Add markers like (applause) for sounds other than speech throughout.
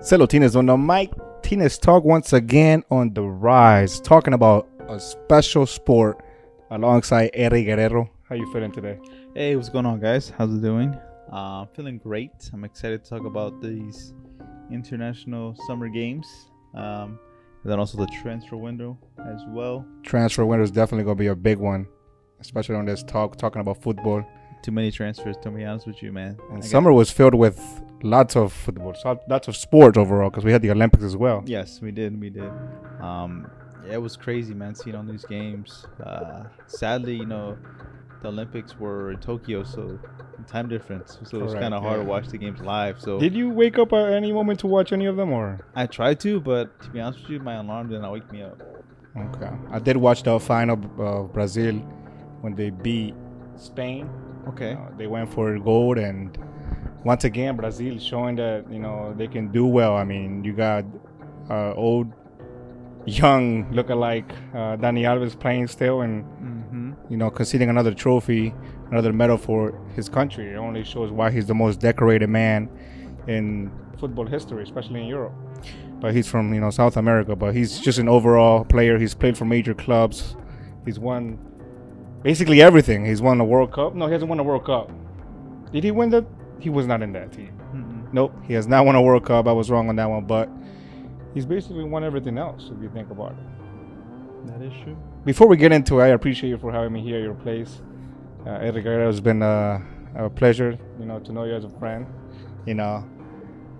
Celotines on the mic. Tina's talk once again on the rise, talking about a special sport alongside Erik Guerrero. How you feeling today? Hey, what's going on, guys? How's it doing? Uh, feeling great. I'm excited to talk about these international summer games, um, and then also the transfer window as well. Transfer window is definitely going to be a big one, especially on this talk talking about football. Too many transfers, to be honest with you, man. And summer was filled with lots of football, so- lots of sports overall, because we had the Olympics as well. Yes, we did. We did. Um, yeah, it was crazy, man, seeing all these games. Uh, sadly, you know, the Olympics were in Tokyo, so time difference. So it was kind of hard to watch the games live. So Did you wake up at any moment to watch any of them, or? I tried to, but to be honest with you, my alarm did not wake me up. Okay, I did watch the final of Brazil when they beat Spain. Okay. Uh, they went for gold, and once again, Brazil showing that you know they can do well. I mean, you got uh, old, young, lookalike uh, Dani Alves playing still, and Mm-hmm. you know conceding another trophy, another medal for his country. It only shows why he's the most decorated man in football history, especially in Europe. But he's from you know South America. But he's just an overall player. He's played for major clubs. He's won basically everything. He's won the World Cup. No, he hasn't won the World Cup. Did he win the? He was not in that team. Mm-hmm. Nope, he has not won a World Cup. I was wrong on that one, but he's basically won everything else if you think about it. That is true. Before we get into it, I appreciate you for having me here at your place. Uh, Erik Guerrero, it's been a, a pleasure, you know, to know you as a friend. You know,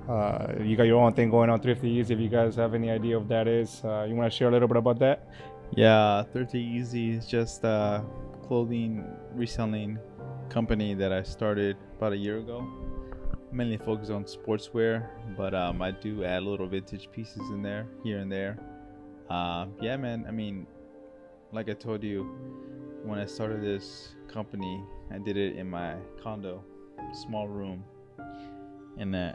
uh, you got your own thing going on, Thrifty Easy. If you guys have any idea of that is, uh, you want to share a little bit about that? Yeah, 30 Easy is just a clothing reselling company that I started about a year ago. Mainly focused on sportswear, but um, I do add little vintage pieces in there, here and there. Uh, yeah, man. I mean, like I told you, when I started this company, I did it in my condo, small room, and uh,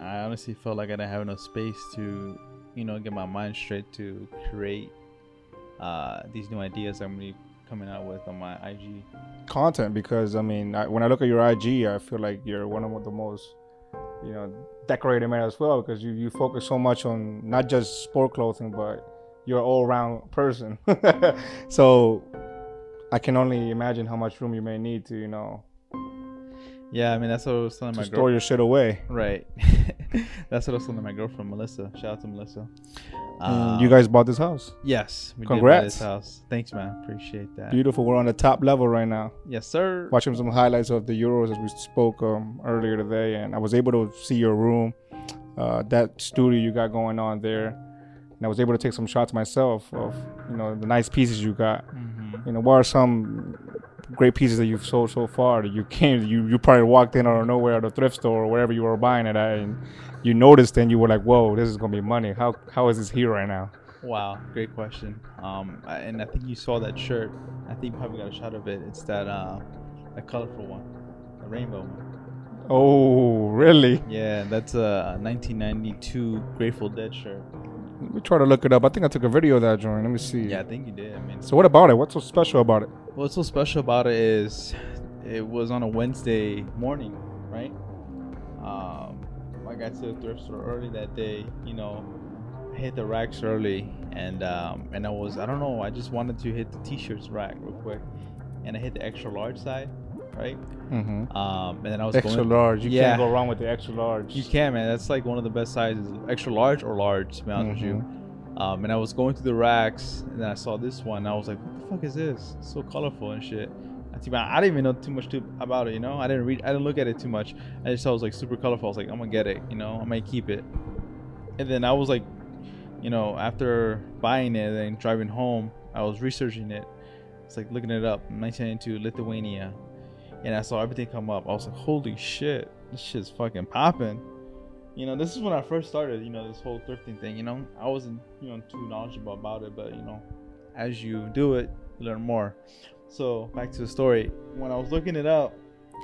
I honestly felt like I didn't have enough space to, you know, get my mind straight to create uh, these new ideas I'm gonna coming out with on my IG. Content, because I mean, I, when I look at your IG, I feel like you're one of the most, you know, decorated men as well, because you, you focus so much on not just sport clothing, but you're an all-round person. (laughs) so I can only imagine how much room you may need to, you know, Yeah, I mean that's what I was telling to my store girl. your shit away. Right. (laughs) that's what I was telling my girlfriend Melissa. Shout out to Melissa. Um, you guys bought this house. Yes, we Congrats. did buy this house. Thanks, man. Appreciate that. Beautiful. We're on the top level right now. Yes, sir. Watching some highlights of the Euros as we spoke um, earlier today, and I was able to see your room, uh, that studio you got going on there, and I was able to take some shots myself of you know the nice pieces you got. Mhm. You know, what are some great pieces that you've sold so far that you came you you probably walked in out of nowhere at a thrift store or wherever you were buying it at, and you noticed and you were like, whoa, this is gonna be money. How how is this here right now? Wow, great question. Um, and I think you saw that shirt. I think you probably got a shot of it. It's that uh, a colorful one, a rainbow one. Oh, really? Yeah, that's a 1992 Grateful Dead shirt. Let me try to look it up. I think I took a video of that joint. Let me see. Yeah, I think you did. I mean, So what about it? What's so special about it? What's so special about it is it was on a Wednesday morning, right? Um, I got to the thrift store early that day. You know, I hit the racks early, and um, and I was I don't know. I just wanted to hit the t-shirts rack real quick, and I hit the extra large side, right? Mm-hmm. Um, and then I was Extra going, large. You Yeah. can't go wrong with the extra large. You can, man. That's like one of the best sizes, extra large or large. To be honest with you. Mm-hmm. Um, and I was going through the racks, and then I saw this one. I was like, "What the fuck is this? It's so colorful and shit." I think- I didn't even know too much too about it, you know. I didn't read, I didn't look at it too much. I just saw it was like super colorful. I was like, "I'm gonna get it," you know. I might keep it. And then I was like, you know, after buying it and driving home, I was researching it. It's like looking it up, 1992 Lithuania, and I saw everything come up. I was like, "Holy shit, this shit's fucking popping." you know, this is when I first started, you know, this whole thrifting thing. You know, I wasn't, you know, too knowledgeable about it, but you know, as you do it, you learn more. So back to the story. When I was looking it up,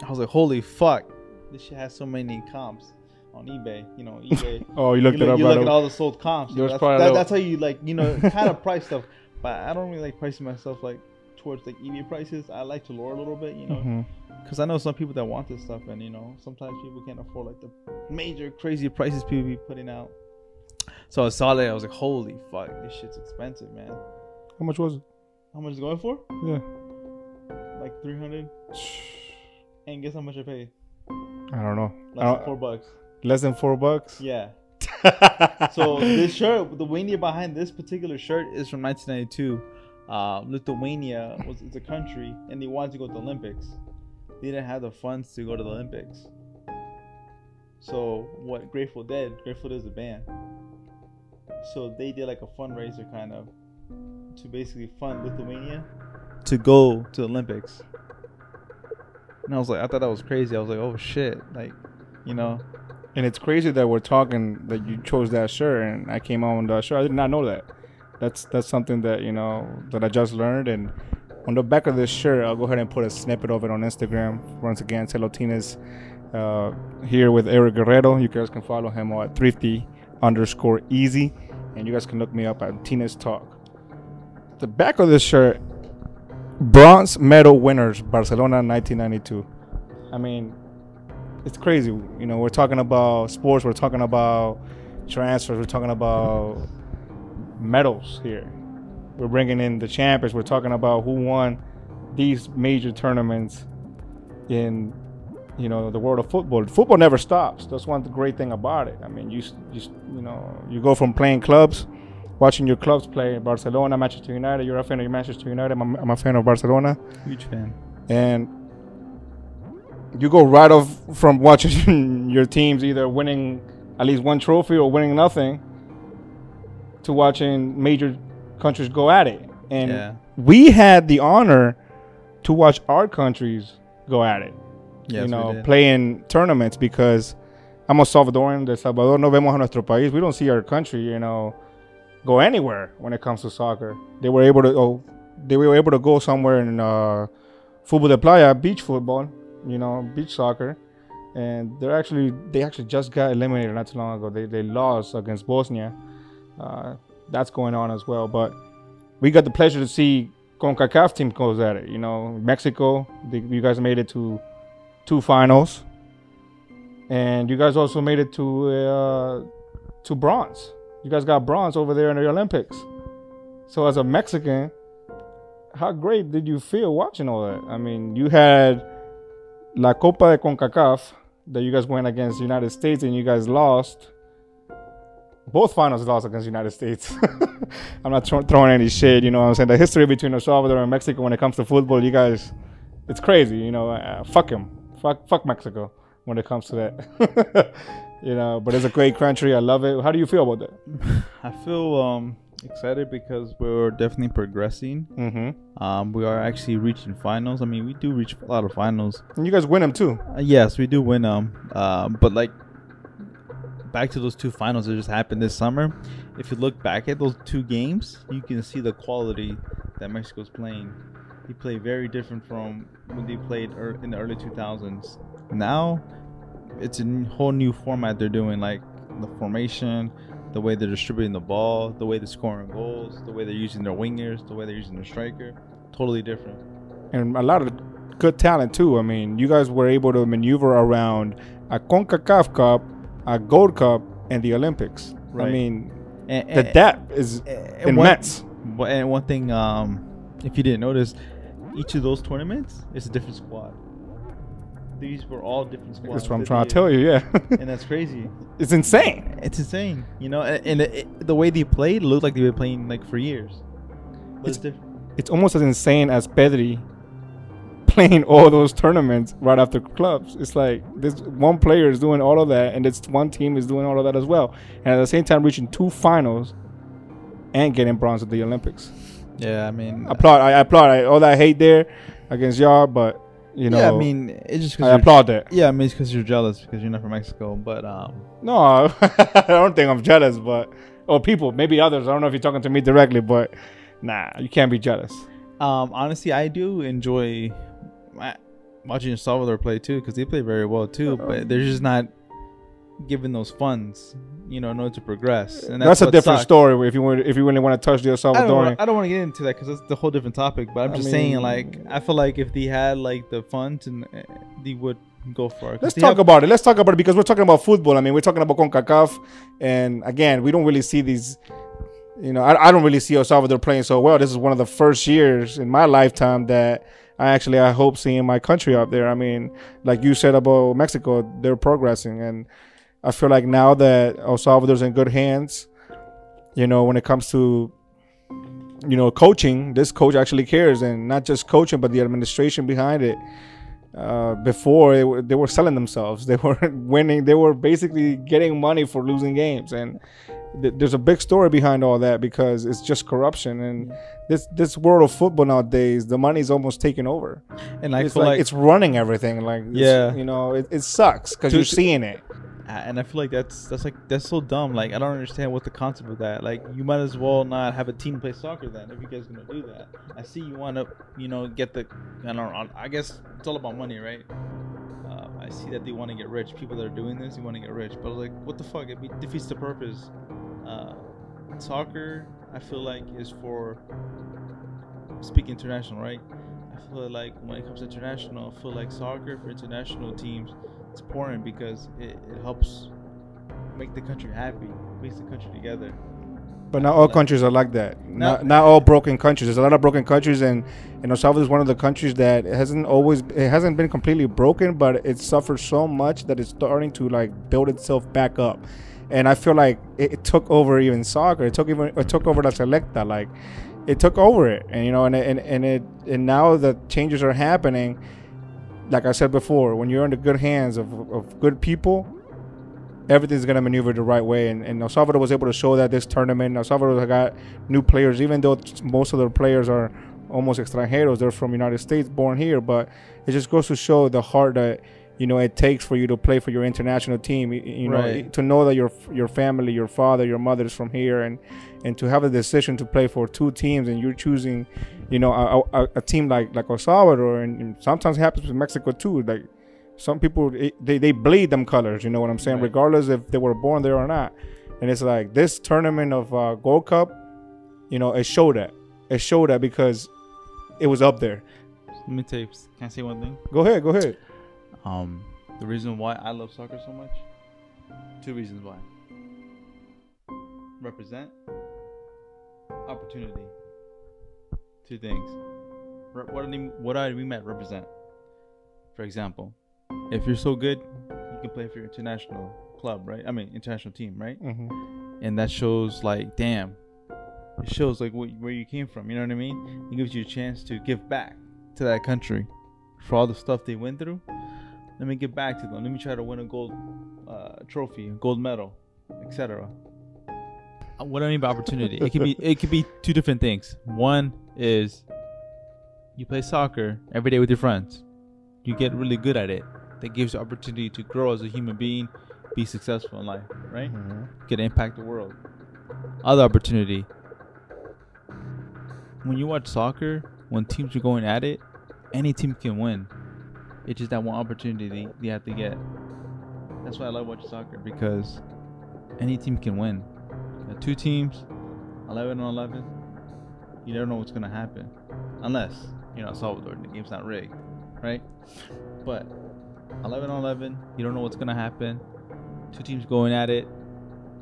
I was like, "Holy fuck, this shit has so many comps on eBay." You know, (laughs) eBay. oh, you looked you it look, up you right look at all the sold comps. That's, that- that's how you like, you know, kind of (laughs) price stuff. But I don't really like pricing myself like towards like eBay prices, I like to lower a little bit, you know, mm-hmm. because I know some people that want this stuff, and you know, sometimes people can't afford like the major crazy prices people be putting out. So I saw that, I was like, holy fuck, this shit's expensive, man. How much was it? How much is it going for? Yeah. Like three hundred. And guess how much I paid? I don't know. Less I than four bucks. Less than four bucks. Yeah. (laughs) So this shirt, the Lithuania behind this particular shirt is from 1992. Uh, Lithuania was it's a country, and they wanted to go to the Olympics. They didn't have the funds to go to the Olympics. So what Grateful Dead, Grateful Dead is a band. So they did like a fundraiser kind of to basically fund Lithuania to go to the Olympics. And I was like, I thought that was crazy. I was like, oh shit, like, you know, And it's crazy that we're talking that you chose that shirt and I came on the shirt. I did not know that. That's that's something that you know that I just learned. And on the back of this shirt, I'll go ahead and put a snippet of it on Instagram. Once again, Celotines uh, here with Erik Guerrero. You guys can follow him at thrifty underscore easy, and you guys can look me up at Tina's Talk. The back of this shirt, bronze medal winners, Barcelona 1992. I mean, it's crazy. You know, we're talking about sports, we're talking about transfers, we're talking about medals here. We're bringing in the champions. We're talking about who won these major tournaments in, you know, the world of football. Football never stops. That's one great thing about it. I mean, you you you know, you go from playing clubs, watching your clubs play Barcelona, Manchester United. You're a fan of Manchester United. I'm a, I'm a fan of Barcelona huge fan. and you go right off from watching (laughs) your teams either winning at least one trophy or winning nothing to watching major countries go at it. And Yeah. we had the honor to watch our countries go at it. Yes, you know, we did. play tournaments because I'm a Salvadoran de Salvador. No vemos a nuestro país. We don't see our country, you know, go anywhere when it comes to soccer. They were able to, oh, they were able to go somewhere in uh, fútbol de playa, beach football, you know, beach soccer, and they're actually they actually just got eliminated not too long ago. They they lost against Bosnia. Uh, that's going on as well, but we got the pleasure to see CONCACAF team goes at it. You know, Mexico, you guys made it to two finals, and you guys also made it to uh, to bronze. You guys got bronze over there in the Olympics. So as a Mexican, how great did you feel watching all that? I mean, you had La Copa de CONCACAF that you guys went against the United States and you guys lost. Both finals lost against the United States. (laughs) I'm not throw- throwing any shade, you know what I'm saying? The history between El Salvador and Mexico when it comes to football, you guys, it's crazy, you know. Uh, fuck him. Fuck, fuck Mexico when it comes to that. (laughs) you know, but it's a great country. I love it. How do you feel about that? (laughs) I feel um excited because we're definitely progressing. Mm-hmm. Um, we are actually reaching finals. I mean, we do reach a lot of finals. And you guys win them too. Uh, yes, we do win them. Um, but like back to those two finals that just happened this summer. If you look back at those two games, you can see the quality that Mexico's playing. He played very different from when they played in the early 2000s. Now, it's a whole new format they're doing, like the formation, the way they're distributing the ball, the way they're scoring goals, the way they're using their wingers, the way they're using their striker. Totally different. and a lot of good talent too. I mean, you guys were able to maneuver around a CONCACAF Cup, a Gold Cup, and the Olympics. I mean, And, the depth is and one- immense. But and one thing, um, if you didn't notice, each of those tournaments is a different squad. These were all different squads. That's what I'm trying to tell you. Yeah, (laughs) And that's crazy. (laughs) it's insane. It's insane, you know. And, and it, it- the way they played looked like they were playing like for years. But It's- it's, different. It's almost as insane as Pedri playing all those tournaments right after clubs. It's like this one player is doing all of that, and this one team is doing all of that as well, and at the same time reaching two finals and getting bronze at the Olympics. Yeah, I mean, applaud. I applaud. I, all that hate there against y'all, but you know, yeah, I mean, it's just I applaud that. Yeah, I mean, it's because you're jealous because you're not from Mexico. But um, No, (laughs) I don't think I'm jealous, but or people, maybe others. I don't know if you're talking to me directly, but nah, you can't be jealous. um, honestly, I do enjoy watching El Salvador play too because they play very well too. But they're just not given those funds, you know, in order to progress. And That's, a different sucks. story. If you want, if you really want to touch the El I don't, wanna- I don't want to get into that because that's the whole different topic. But I'm I just saying, like, I feel like if they had like the funds, and uh, they would go for it. Let's talk have- about it. Let's talk about it because we're talking about football. I mean, we're talking about CONCACAF, and again, we don't really see these. You know, I, I don't really see El Salvador playing so well. This is one of the first years in my lifetime that I actually I hope seeing my country up there. I mean, like you said about Mexico, they're progressing, and I feel like now that El Salvador's in good hands, you know, when it comes to you know coaching, this coach actually cares, and not just coaching, but the administration behind it uh, before it, they were selling themselves. (laughs) They were winning. They were basically getting money for losing games, and th- there's a big story behind all that because it's just corruption. And this this world of football nowadays, the money's almost taken over. and I it's feel like, like, it's running everything. Like Yeah. you know, it, it sucks because you're seeing it. and I feel like that's that's like that's so dumb. Like I don't understand what the concept of that. Like you might as well not have a team play soccer then if you guys gonna do that. I see you want to you know get the I don't know. I guess it's all about money, right? Uh, I see that they want to get rich. People that are doing this, they want to get rich. But like, what the fuck? It defeats the purpose. Uh, soccer, I feel like, is for speak international, right? I feel like when it comes to international, I feel like soccer for international teams it's important because it, it helps make the country happy, makes the country together. But not all Like- countries are like that. No. Not, not all broken countries. There's a lot of broken countries, and and El Salvador is one of the countries that hasn't always it hasn't been completely broken, but it suffered so much that it's starting to like build itself back up. And I feel like it, it took over even soccer. It took even it took over La Selecta. Like it took over it, and you know, and and and it and now the changes are happening. Like I said before, when you're in the good hands of of good people, everything's gonna maneuver the right way. And, and El Salvador was able to show that this tournament. El Salvador got new players, even though most of their players are almost extranjeros. They're from United States, born here. But it just goes to show the heart that you know it takes for you to play for your international team. You, know, Right. to know that your your family, your father, your mother is from here, and and to have a decision to play for two teams, and you're choosing, you know, a, a, a team like like El Salvador, and, and sometimes it happens with Mexico too. Like some people it, they, they bleed them colors you know what i'm saying Right. regardless if they were born there or not and it's like this tournament of uh, gold cup you know it showed that it showed that because it was up there Let me tapes. can I say one thing? go ahead go ahead Um, the reason why I love soccer so much, two reasons why. Represent, opportunity. Two things. Re- what do what do we meant represent? For example, if you're so good, you can play for your international club, right? I mean, international team, right? hmm and that shows like damn it shows like what, where you came from you know what i mean it gives you a chance to give back to that country for all the stuff they went through let me get back to them. Let me try to win a gold uh, trophy a gold medal etc Uh, what do i mean by opportunity? It could be it could be two different things. One is you play soccer every day with your friends. You get really good at it. That gives you opportunity to grow as a human being be successful in life right? Can impact the world. Other opportunity. When you watch soccer, when teams are going at it, any team can win. It's just that one opportunity they have to get. That's why I love watching soccer because any team can win. You two teams, 11 on 11. You never know what's going to happen. Unless, you know, Salvador, and the game's not rigged, right? But 11 on 11, you don't know what's going to happen. Two teams going at it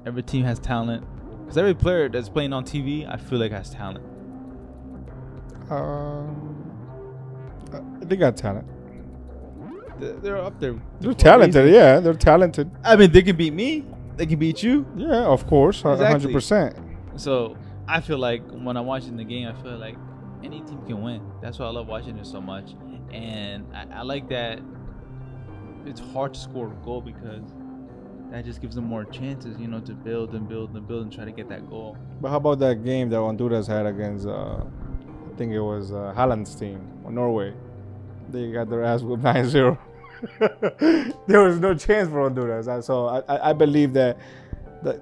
every team has talent. Because every player that's playing on TV, I feel like has talent. um, uh, they got talent They're, they're up there. they're for a talented reason. yeah they're talented I mean, they can beat me. They can beat you. yeah of course a Exactly. 100% So I feel like when I'm watching the game, I feel like any team can win. That's why I love watching it so much. And I, I like that it's hard to score a goal because that just gives them more chances, you know, to build and build and build and try to get that goal. but how about that game that honduras had against uh, i think it was uh, Haaland's team or norway they got their ass with (laughs) 9-0 (laughs) there was no chance for honduras so i, I, believe that that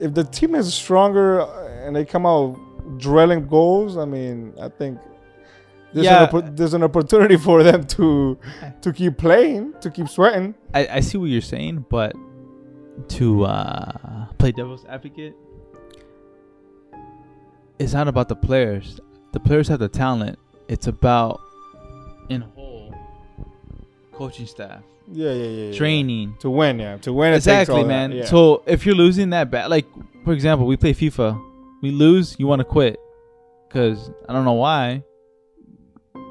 if the team is stronger uh, and they come out drilling goals i mean i think there's, Yeah. an, there's an opportunity (laughs) for them to to keep playing to keep sweating I, I see what you're saying, but to uh, play devil's advocate, it's not about the players. The players have the talent. It's about coaching staff, Yeah, yeah, yeah. yeah. training. to win. Yeah, to win. Exactly, that, man. yeah. So if you're losing that bad, like for example, we play FIFA, we lose, you want to quit, because I don't know why.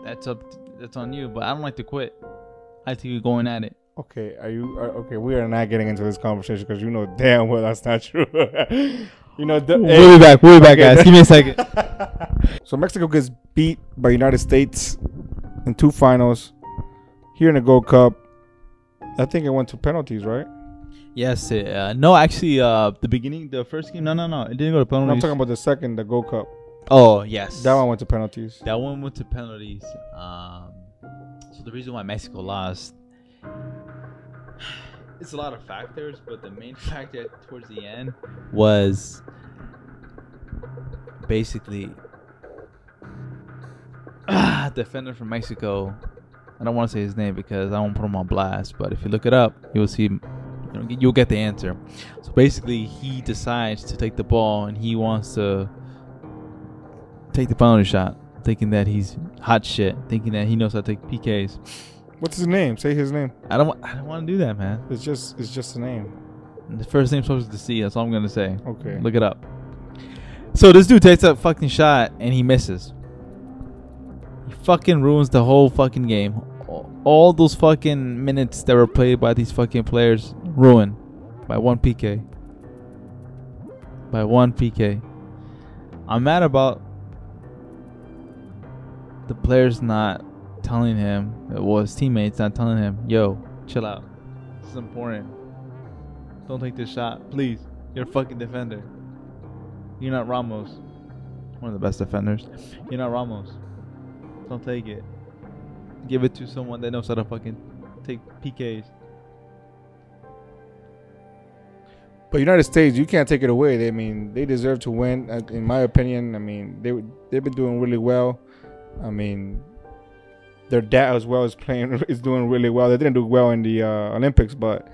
That's up. That's on you. But I don't like to quit. I like to keep going at it. Okay, are you are, okay? We are not getting into this conversation because you know damn well that's not (laughs) true. you know, the, We'll be back. We'll be back, Okay. guys. Give me a second. (laughs) so Mexico gets beat by United States in two finals. Here in the Gold Cup, I think it went to penalties, right? Yes. Uh, no, actually, uh, the beginning, the first game. No, no, no. It didn't go to No, I'm talking about the second, the Gold Cup. oh, yes. That one went to penalties. That one went to penalties. Um, so the reason why Mexico lost, it's a lot of factors, but the main factor towards the end was basically ah, defender from Mexico. I don't want to say his name because I won't put him on blast, but if you look it up, you'll see. You know, you'll get the answer. So basically, he decides to take the ball and he wants to take the penalty shot, thinking that he's hot shit, thinking that he knows how to take PKs. What's his name? Say his name. I don't. I don't want to do that, man. It's just it's just a name. The first name starts with C. That's all I'm gonna say. Okay. Look it up. So this dude takes that fucking shot and he misses. He fucking ruins the whole fucking game. All- those fucking minutes that were played by these fucking players ruined by one PK. By one PK. I'm mad about the players not telling him, well, his teammates not telling him, yo, chill out. This is important. Don't take this shot, please. You're a fucking defender. You're not Ramos. One of the best defenders. You're not Ramos. Don't take it. Give it to someone that knows how to fucking take PKs. But United States, you can't take it away. They I mean they deserve to win. uh, In my opinion, I mean they they've been doing really well. I mean their dad as well is playing (laughs) is doing really well. They didn't do well in the uh, Olympics, but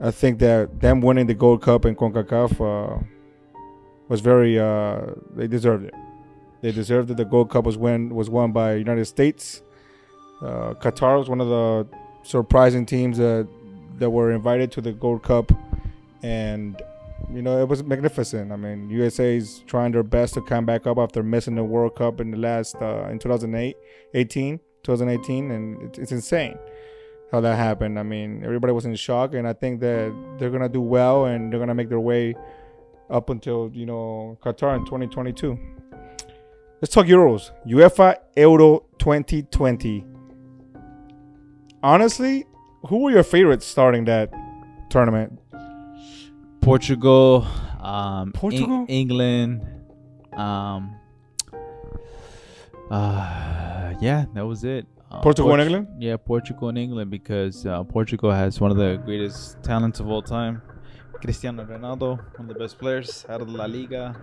I think that them winning the Gold Cup in Concacaf uh, was very uh, they deserved it. They deserved it. The Gold Cup was win was won by United States. Uh, Qatar was one of the surprising teams that that were invited to the Gold Cup and you know it was magnificent. I mean, USA is trying their best to come back up after missing the World Cup in the last uh, in 2008, 18, 2018, and it's, it's insane how that happened. I mean, everybody was in shock, and I think that they're gonna do well and they're gonna make their way up until you know Qatar in 2022. Let's talk Euros. UEFA Euro 2020. Honestly, who were your favorites starting that tournament? Portugal, um, Eng- Portugal? England, um, uh, yeah, that was it. Uh, Portugal and England? Yeah, Portugal and England because uh, Portugal has one of the greatest talents of all time, Cristiano Ronaldo, one of the best players out of La Liga.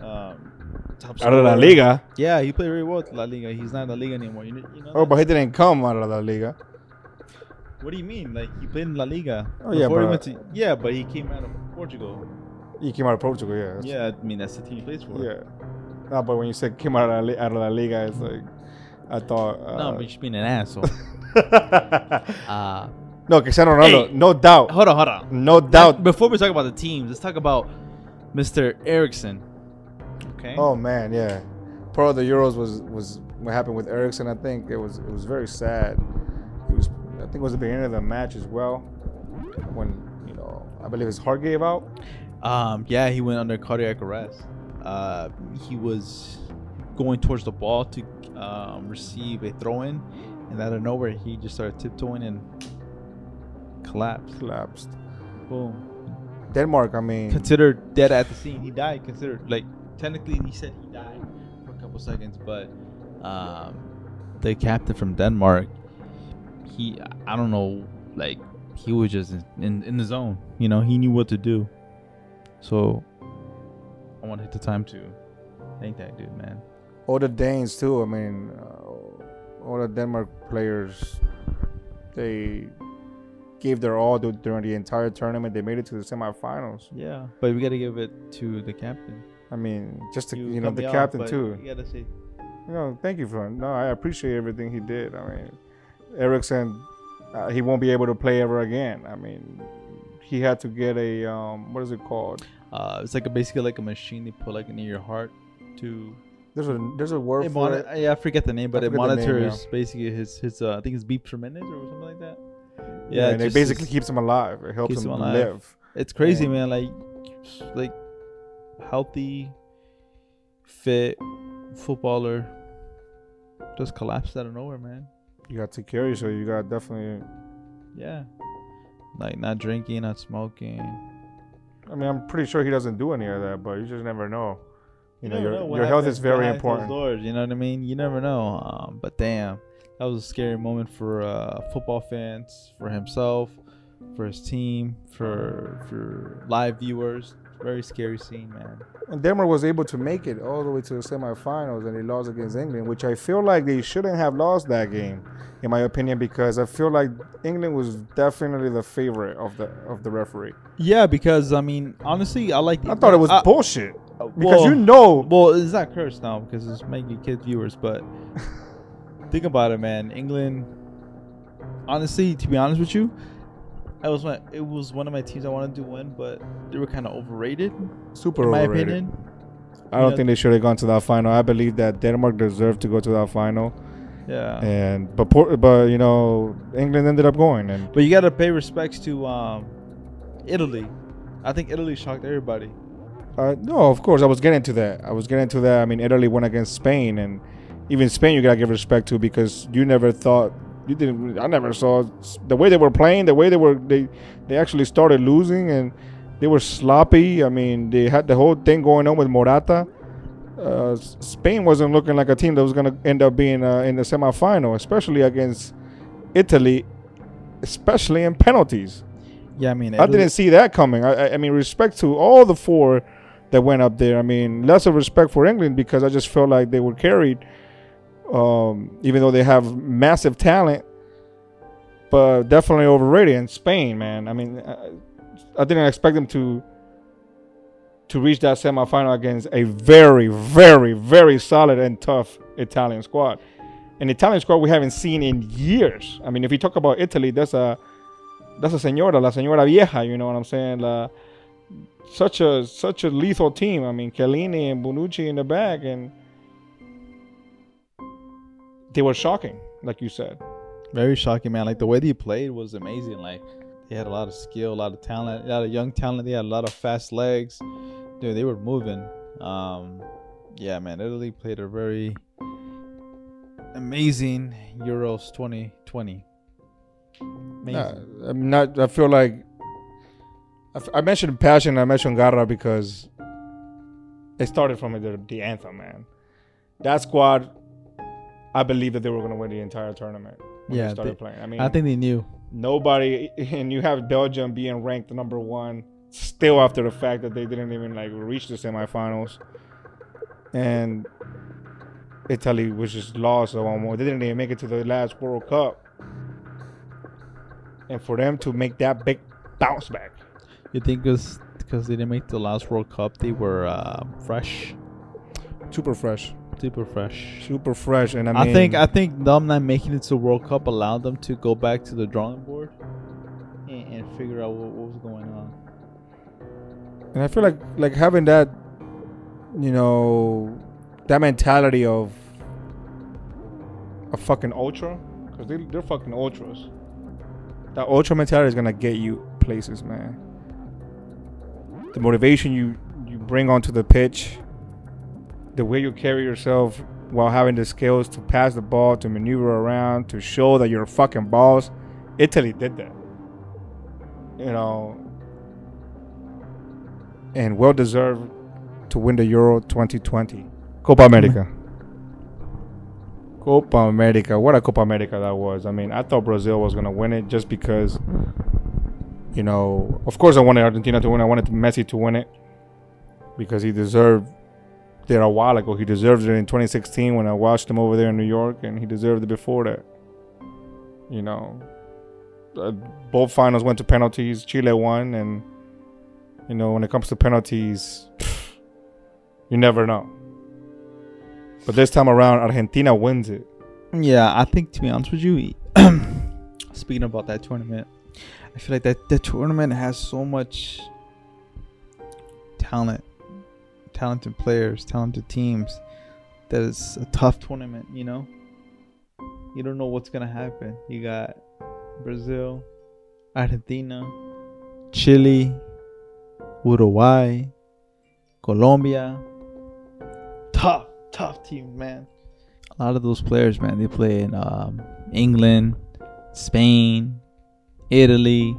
Um, top Out of La. Liga. Yeah, he played very well at La Liga. He's not in La Liga anymore. You you know Oh, but he didn't come out of La Liga. What do you mean? Like he played in La Liga? Oh, yeah, before he but- went to yeah, but he came out of Portugal. He came out of Portugal, yeah. That's- Yeah, I mean that's the team he plays for. Yeah. No, but when you said came out of La, out of La Liga, it's like I thought. Uh, No, but you're being an asshole. (laughs) uh, no, Cristiano Ronaldo, Hey. no doubt, hold on, hold on. no doubt. Before we talk about the teams, let's talk about Mr. Eriksen. Okay. Oh man, yeah. Part of the Euros was was what happened with Eriksen. I think it was it was very sad. It was I think it was the beginning of the match as well, when you know I believe his heart gave out. Um, yeah, he went under cardiac arrest. Uh, he was going towards the ball to um, receive a throw in, and out of nowhere, he just started tiptoeing and collapsed. Collapsed. Boom. Denmark, I mean, Considered dead at the scene. He died. Considered like technically, he said he died for a couple seconds, but um, the captain from Denmark, he I don't know, like he was just in, in, in the zone. You know, he knew what to do. So I want to hit the time to thank that dude, man. all the Danes too. I mean, uh, all the Denmark players, they gave their all during the entire tournament. They made it to the semifinals. Yeah, but we got to give it to the captain. I mean, just to, you, know the captain but too. You got to say You know, thank you for it. no. I appreciate everything he did. I mean, Eriksen, uh, he won't be able to play ever again. I mean, he had to get a um, what is it called? uh, it's like a basically like a machine they put like near your heart to. There's a there's a word It for moni- it. yeah, I forget the name, but it forget the name, monitors basically his his. Uh, I think it's beeps per minute or something like that. Yeah, it and it just basically keeps him alive. It helps him, him live. It's crazy, Yeah. man. Like, like healthy, fit footballer just collapsed out of nowhere, man. You got to take care of yourself. You got definitely. Yeah, like not drinking, not smoking. I mean, I'm pretty sure he doesn't do any of that, but you just never know. You, know, your, what your health is very important. Doors, you know what I mean? You never know. Um, but damn, that was a scary moment for uh, football fans, for himself, for his team, for for live viewers. Very scary scene, man. And Denmark was able to make it all the way to the semifinals, and they lost against England, which I feel like they shouldn't have lost that game, in my opinion, because I feel like England was definitely the favorite of the of the referee. Yeah, because I mean, honestly, I like. I thought it was I- bullshit uh, because well, you know Well, it's not cursed now because it's making kid viewers, but (laughs) think about it, man. England, honestly, to be honest with you, I was my it was one of my teams I wanted to win, but they were kind of overrated, super in my overrated. opinion. I don't Yeah. think they should have gone to that final. I believe that Denmark deserved to go to that final, Yeah, and but but you know England ended up going, and but you got to pay respects to um, Italy. I think Italy shocked everybody. Uh, no, of course, I was getting to that. I was getting to that. I mean, Italy went against Spain, and even Spain, you gotta give respect to because you never thought you didn't. I never saw the way they were playing, the way they were. They they actually started losing, and they were sloppy. I mean, they had the whole thing going on with Morata. Uh, Spain wasn't looking like a team that was gonna end up being uh, in the semifinal, especially against Italy, especially in penalties. Yeah, I mean, I didn't see that coming. I, I- I mean, respect to all the four that went up there. I mean, less of respect for England because I just felt like they were carried, um, even though they have massive talent, but definitely overrated. And Spain, man, I mean, I, I didn't expect them to to reach that semifinal against a very, very, very solid and tough Italian squad. An Italian squad we haven't seen in years. I mean, if you talk about Italy, that's a that's a señora, la señora vieja. You know what I'm saying? La, such a such a lethal team. I mean, Chiellini and Bonucci in the back, and they were shocking, like you said. Very shocking, man. Like the way they played was amazing. Like they had a lot of skill, a lot of talent, a lot of young talent. They had a lot of fast legs. Dude, they were moving. Um, yeah, man. Italy played a very amazing Euros 2020. Amazing. Uh, I'm not. I feel like I, f- I mentioned passion. I mentioned Garra because it started from the, the anthem, man. That squad, I believe that they were going to win the entire tournament. When Yeah, they started they- playing. I mean, I think they knew. nobody (laughs) and you have Belgium being ranked number one still after the fact that they didn't even like reach the semifinals and Italy was just lost at one more. They didn't even make it to the last World Cup. And for them to make that big bounce back. You think because because they didn't make the last World Cup, they were uh, fresh, Super fresh. Super fresh. Super fresh. And I I, mean think I think them not making it to World Cup allowed them to go back to the drawing board and, and figure out what, what was going on. And I feel like like having that, you know, that mentality of a fucking ultra, because they they're fucking ultras. That ultra mentality is gonna get you places, man. The motivation you you bring onto the pitch, the way you carry yourself while having the skills to pass the ball, to maneuver around, to show that you're a fucking boss. Italy did that. You know, and well deserved to win the Euro 2020. Copa America. Copa America. What a Copa America that was. I mean, I thought Brazil was going to win it just because, you know, of course I wanted Argentina to win. I wanted Messi to win it because he deserved it a while ago. He deserved it in 2016 when I watched him over there in New York, and he deserved it before that. You know, uh, both finals went to penalties. Chile won, and you know when it comes to penalties, (sighs) you never know. But this time around, Argentina wins it. Yeah, I think to be honest with you, (clears throat) speaking about that tournament, I feel like that the tournament has so much talent, talented players, talented teams. That it's a tough tournament, you know. You don't know what's gonna happen. You got Brazil, Argentina, Chile, Uruguay, Colombia. Tough, tough team, man. A lot of those players, man, they play in um, England, Spain, Italy,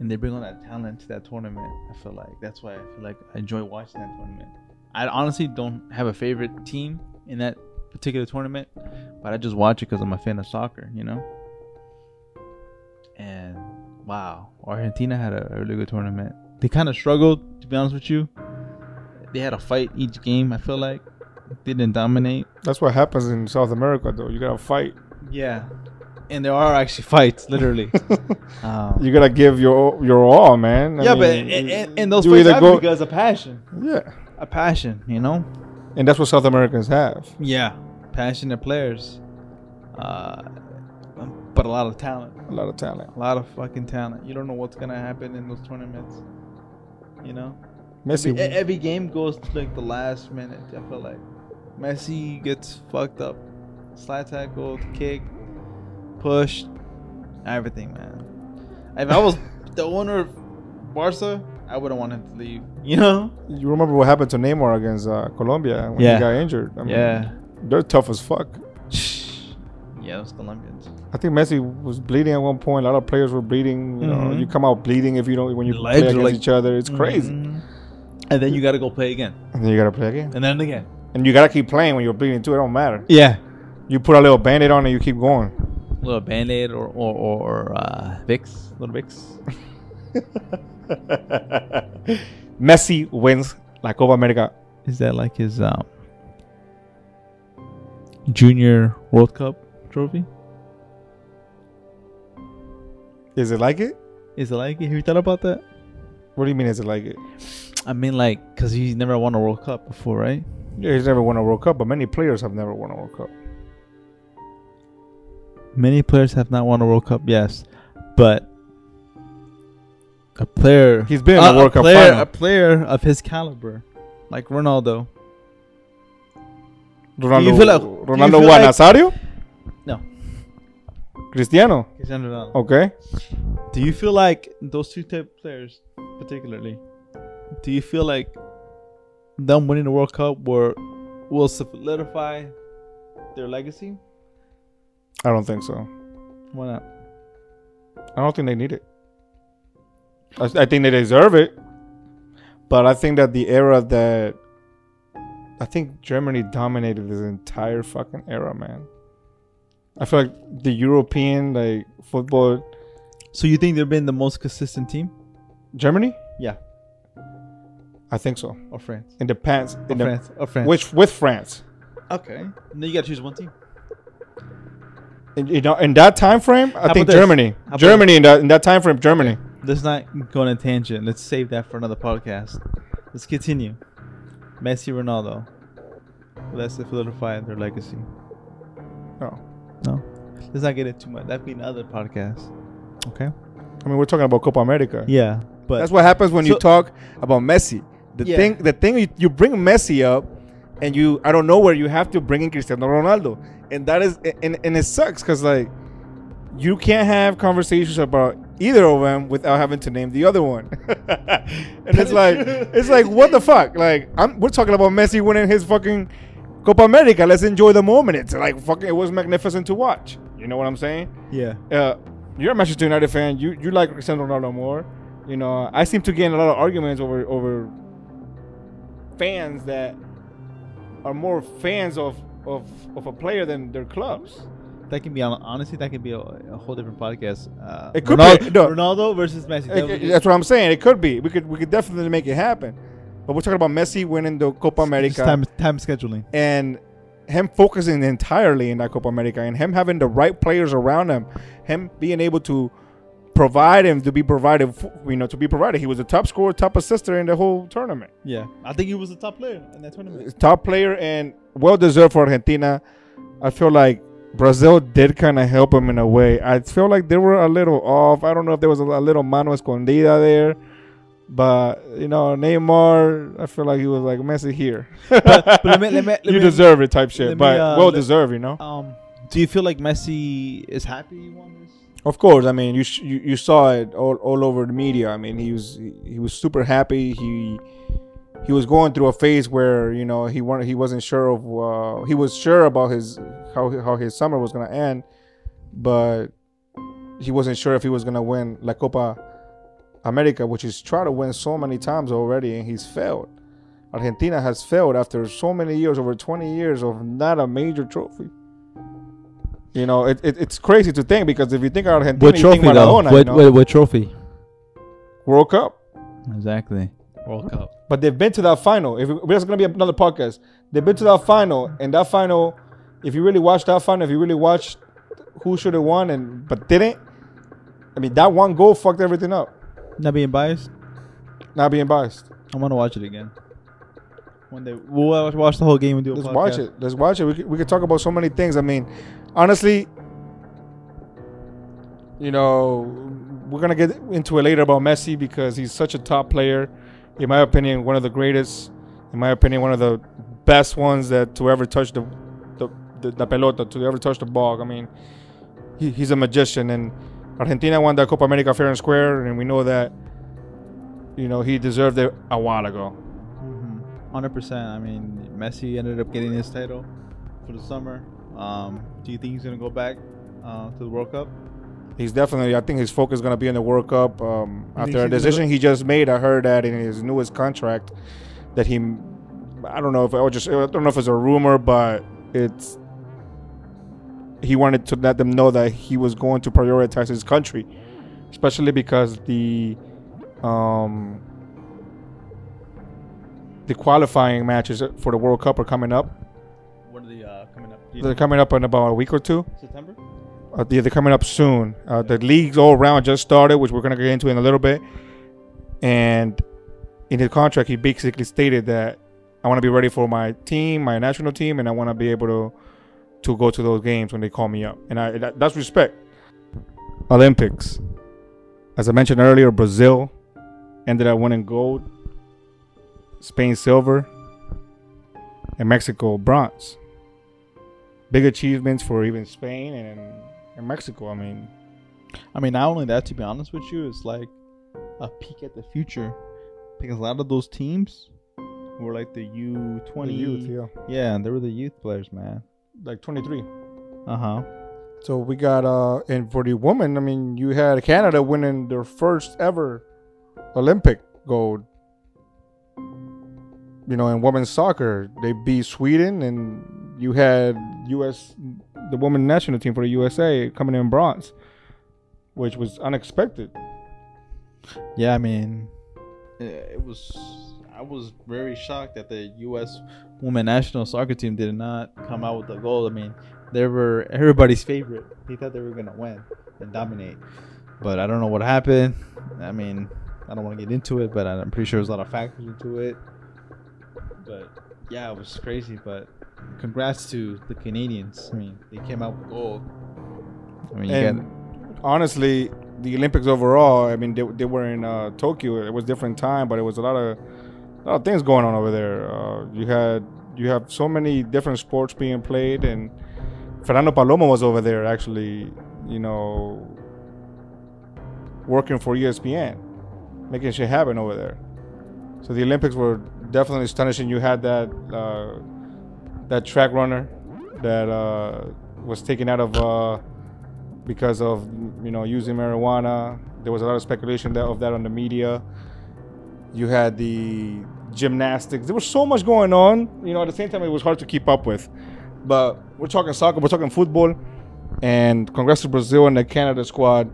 and they bring all that talent to that tournament. I feel like that's why I feel like I enjoy watching that tournament. I honestly don't have a favorite team in that particular tournament, but I just watch it because I'm a fan of soccer, you know. And wow, Argentina had a, really good tournament. They kind of struggled, to be honest with you. They had a fight each game. I feel like they didn't dominate. That's what happens in South America, though. You gotta fight. Yeah, and there are actually fights, literally. (laughs) um, You gotta give your your all, man. I yeah, but in, and, and those fights go- because of passion, yeah, a passion, you know. and that's what South Americans have. Yeah, passionate players, uh, but a lot of talent. A lot of talent. A lot of fucking talent. You don't know what's gonna happen in those tournaments. You know, Messi. every, every game goes to like the last minute. I feel like Messi gets fucked up, slide tackle, kick, pushed, everything, man. If I was the owner of Barca, I wouldn't want him to leave. (laughs) You know? you remember what happened to Neymar against uh, Colombia when Yeah. he got injured? I mean, Yeah. they're tough as fuck. (sighs) Yeah, those Colombians. I think Messi was bleeding at one point. A lot of players were bleeding. You know, Mhm. you come out bleeding if you don't when you Your play against like- each other. It's crazy. Mhm. And then you gotta go play again, And then you gotta play again, and then again. and you gotta keep playing when you're bleeding too. It don't matter. Yeah. You put a little band-aid on and you keep going. A little band aid or or or uh, Vicks, little Vicks. (laughs) (laughs) Messi wins La Copa America. Is that like his um junior World Cup trophy? Is it like it? Is it like it? Have you thought about that? What do you mean? Is it like it? I mean, like, cause he's never won a World Cup before, right? Yeah, he's never won a World Cup, but many players have never won a World Cup. Many players have not won a World Cup, yes, but a player He's been in a- the World a Cup player, final. a player of his caliber, like Ronaldo. Ronaldo, like- Ronaldo what? like- Nazario? No. Cristiano. Cristiano Ronaldo. Okay. Do you feel like those two type players, particularly, do you feel like them winning the World Cup will will solidify their legacy? I don't think so. Why not? I don't think they need it. I, I think they deserve it, but I think that the era that I think Germany dominated this entire fucking era, man. I feel like the European like football, So you think they've been the most consistent team, Germany. Yeah. I think so. or France? In the past, Or in the, France? Or France? which with France. Okay. And then you gotta choose one team. In, you know, in that time frame, I How think? Germany. Germany in that in that time frame, Germany. Let's not go on a tangent. Let's save that for another podcast. Let's continue. Messi, Ronaldo. Let's solidify their legacy. No, No, let's not get it too much. That'd be another podcast. Okay. I mean we're talking about Copa America. Yeah, but That's what happens when you talk about Messi. The Yeah. thing, the thing, you, you bring Messi up, and you, I don't know where you have to bring in Cristiano Ronaldo, and that is, and, and it sucks because like, you can't have conversations about either of them without having to name the other one, (laughs) and it's like, it's like what the fuck? Like, I'm, we're talking about Messi winning his fucking Copa America. Let's enjoy the moment. It's like fucking, it was magnificent to watch. You know what I'm saying? yeah, uh, you're a Manchester United fan. You you like Cristiano Ronaldo more. You know, I seem to get in a lot of arguments over over fans that are more fans of of, of a player than their clubs. That can be honestly that can be a, a whole different podcast. Uh, It could Ronaldo, be, no. Ronaldo versus Messi. That It- that's what I'm saying. It could be. We could we could definitely make it happen. But we're talking about Messi winning the Copa America time time scheduling. and him focusing entirely in that Copa America and him having the right players around him, him being able to provide him to be provided, you know, to be provided. He was a top scorer, top assister in the whole tournament. Yeah, I think he was a top player in that tournament. top player and well deserved for Argentina. I feel like Brazil did kind of help him in a way. I feel like they were a little off. I don't know if there was a, a little mano escondida there, but you know Neymar. I feel like he was like Messi here. but let me- let me- (laughs) let you me- deserve it type shit, but uh, well deserved, you know. Um, do you feel like Messi is happy he won this? Of course, I mean you sh- you, you saw it all, all over the media. I mean he was he, he was super happy. He he was going through a phase where you know he wanted he wasn't sure of uh, he was sure about his how how his summer was gonna end, but he wasn't sure if he was gonna win La Copa America, which he's tried to win so many times already, and he's failed. Argentina has failed after so many years, over 20 years of not a major trophy. You know, it, it, it's crazy to think because if you think Argentina, What you trophy think though? Maradona, you What, know? what what trophy? World Cup. Exactly. World Cup. But they've been to that final. If there's gonna be another podcast, they've been to that final, and that final, if you really watch that final, if you really watched who should have won and but didn't, I mean that one goal fucked everything up. Not being biased, Not being biased. I'm gonna watch it again. One day we'll watch- watch the whole game and do a Let's podcast. watch it. Let's watch it. We could, we could talk about so many things. I mean, honestly, you know, we're gonna get into it later about Messi because he's such a top player. In my opinion, one of the greatest. In my opinion, one of the best ones that to ever touch the the, the, the pelota, to ever touch the ball. I mean, he, he's a magician, and Argentina won the Copa America fair and square, and we know that. You know, he deserved it a while ago. Mm-hmm. Hundred percent. I mean, Messi ended up getting his title for the summer. Um, do you think he's gonna go back uh, to the World Cup? He's definitely. I think his focus is gonna be in the World Cup. Um, after a decision he just made, I heard that in his newest contract that he, I don't know if I was just, I don't know if it's a rumor, but it's he wanted to let them know that he was going to prioritize his country, especially because the, um, the qualifying matches for the World Cup are coming up. What are they uh, coming up? They're coming up in about a week or two. September. Uh, yeah, they're coming up soon. Uh, the leagues all around just started, which we're gonna get into in a little bit. And in his contract, he basically stated that I want to be ready for my team, my national team, and I want to be able to to go to those games when they call me up. And I that, that's respect. Olympics, as I mentioned earlier, Brazil ended up winning gold, Spain silver, and Mexico bronze. Big achievements for even Spain and and Mexico. I mean, I mean, not only that, to be honest with you, it's like a peek at the future because a lot of those teams were like the U twenty youth, yeah, Yeah, and they were the youth players, man. like 23. Uh huh. So we got uh, and for the women, I mean, you had Canada winning their first ever Olympic gold. You know, in women's soccer, they beat Sweden, and you had U.S. the women national team for the USA coming in bronze, which was unexpected. Yeah, I mean, it was. I was very shocked that the U.S. women national soccer team did not come out with the gold. I mean, they were everybody's favorite. They thought they were gonna win and dominate, but I don't know what happened. I mean, I don't want to get into it, but I'm pretty sure there's a lot of factors into it. But yeah, it was crazy. But congrats to the Canadians. I mean, they came out with gold. I mean, you and got honestly, the Olympics overall, I mean, they, they were in uh, Tokyo. It was different time, but it was a lot of a lot of things going on over there. Uh, you had you have so many different sports being played, and Fernando Palomo was over there actually, you know, working for ESPN, making shit happen over there. So the Olympics were definitely astonishing. You had that uh, that track runner that uh, was taken out of. Uh, because of you know using marijuana. There was a lot of speculation that, of that on the media. You had the gymnastics. There was so much going on. You know, at the same time, it was hard to keep up with. But we're talking soccer. We're talking football. And congrats to Brazil and the Canada squad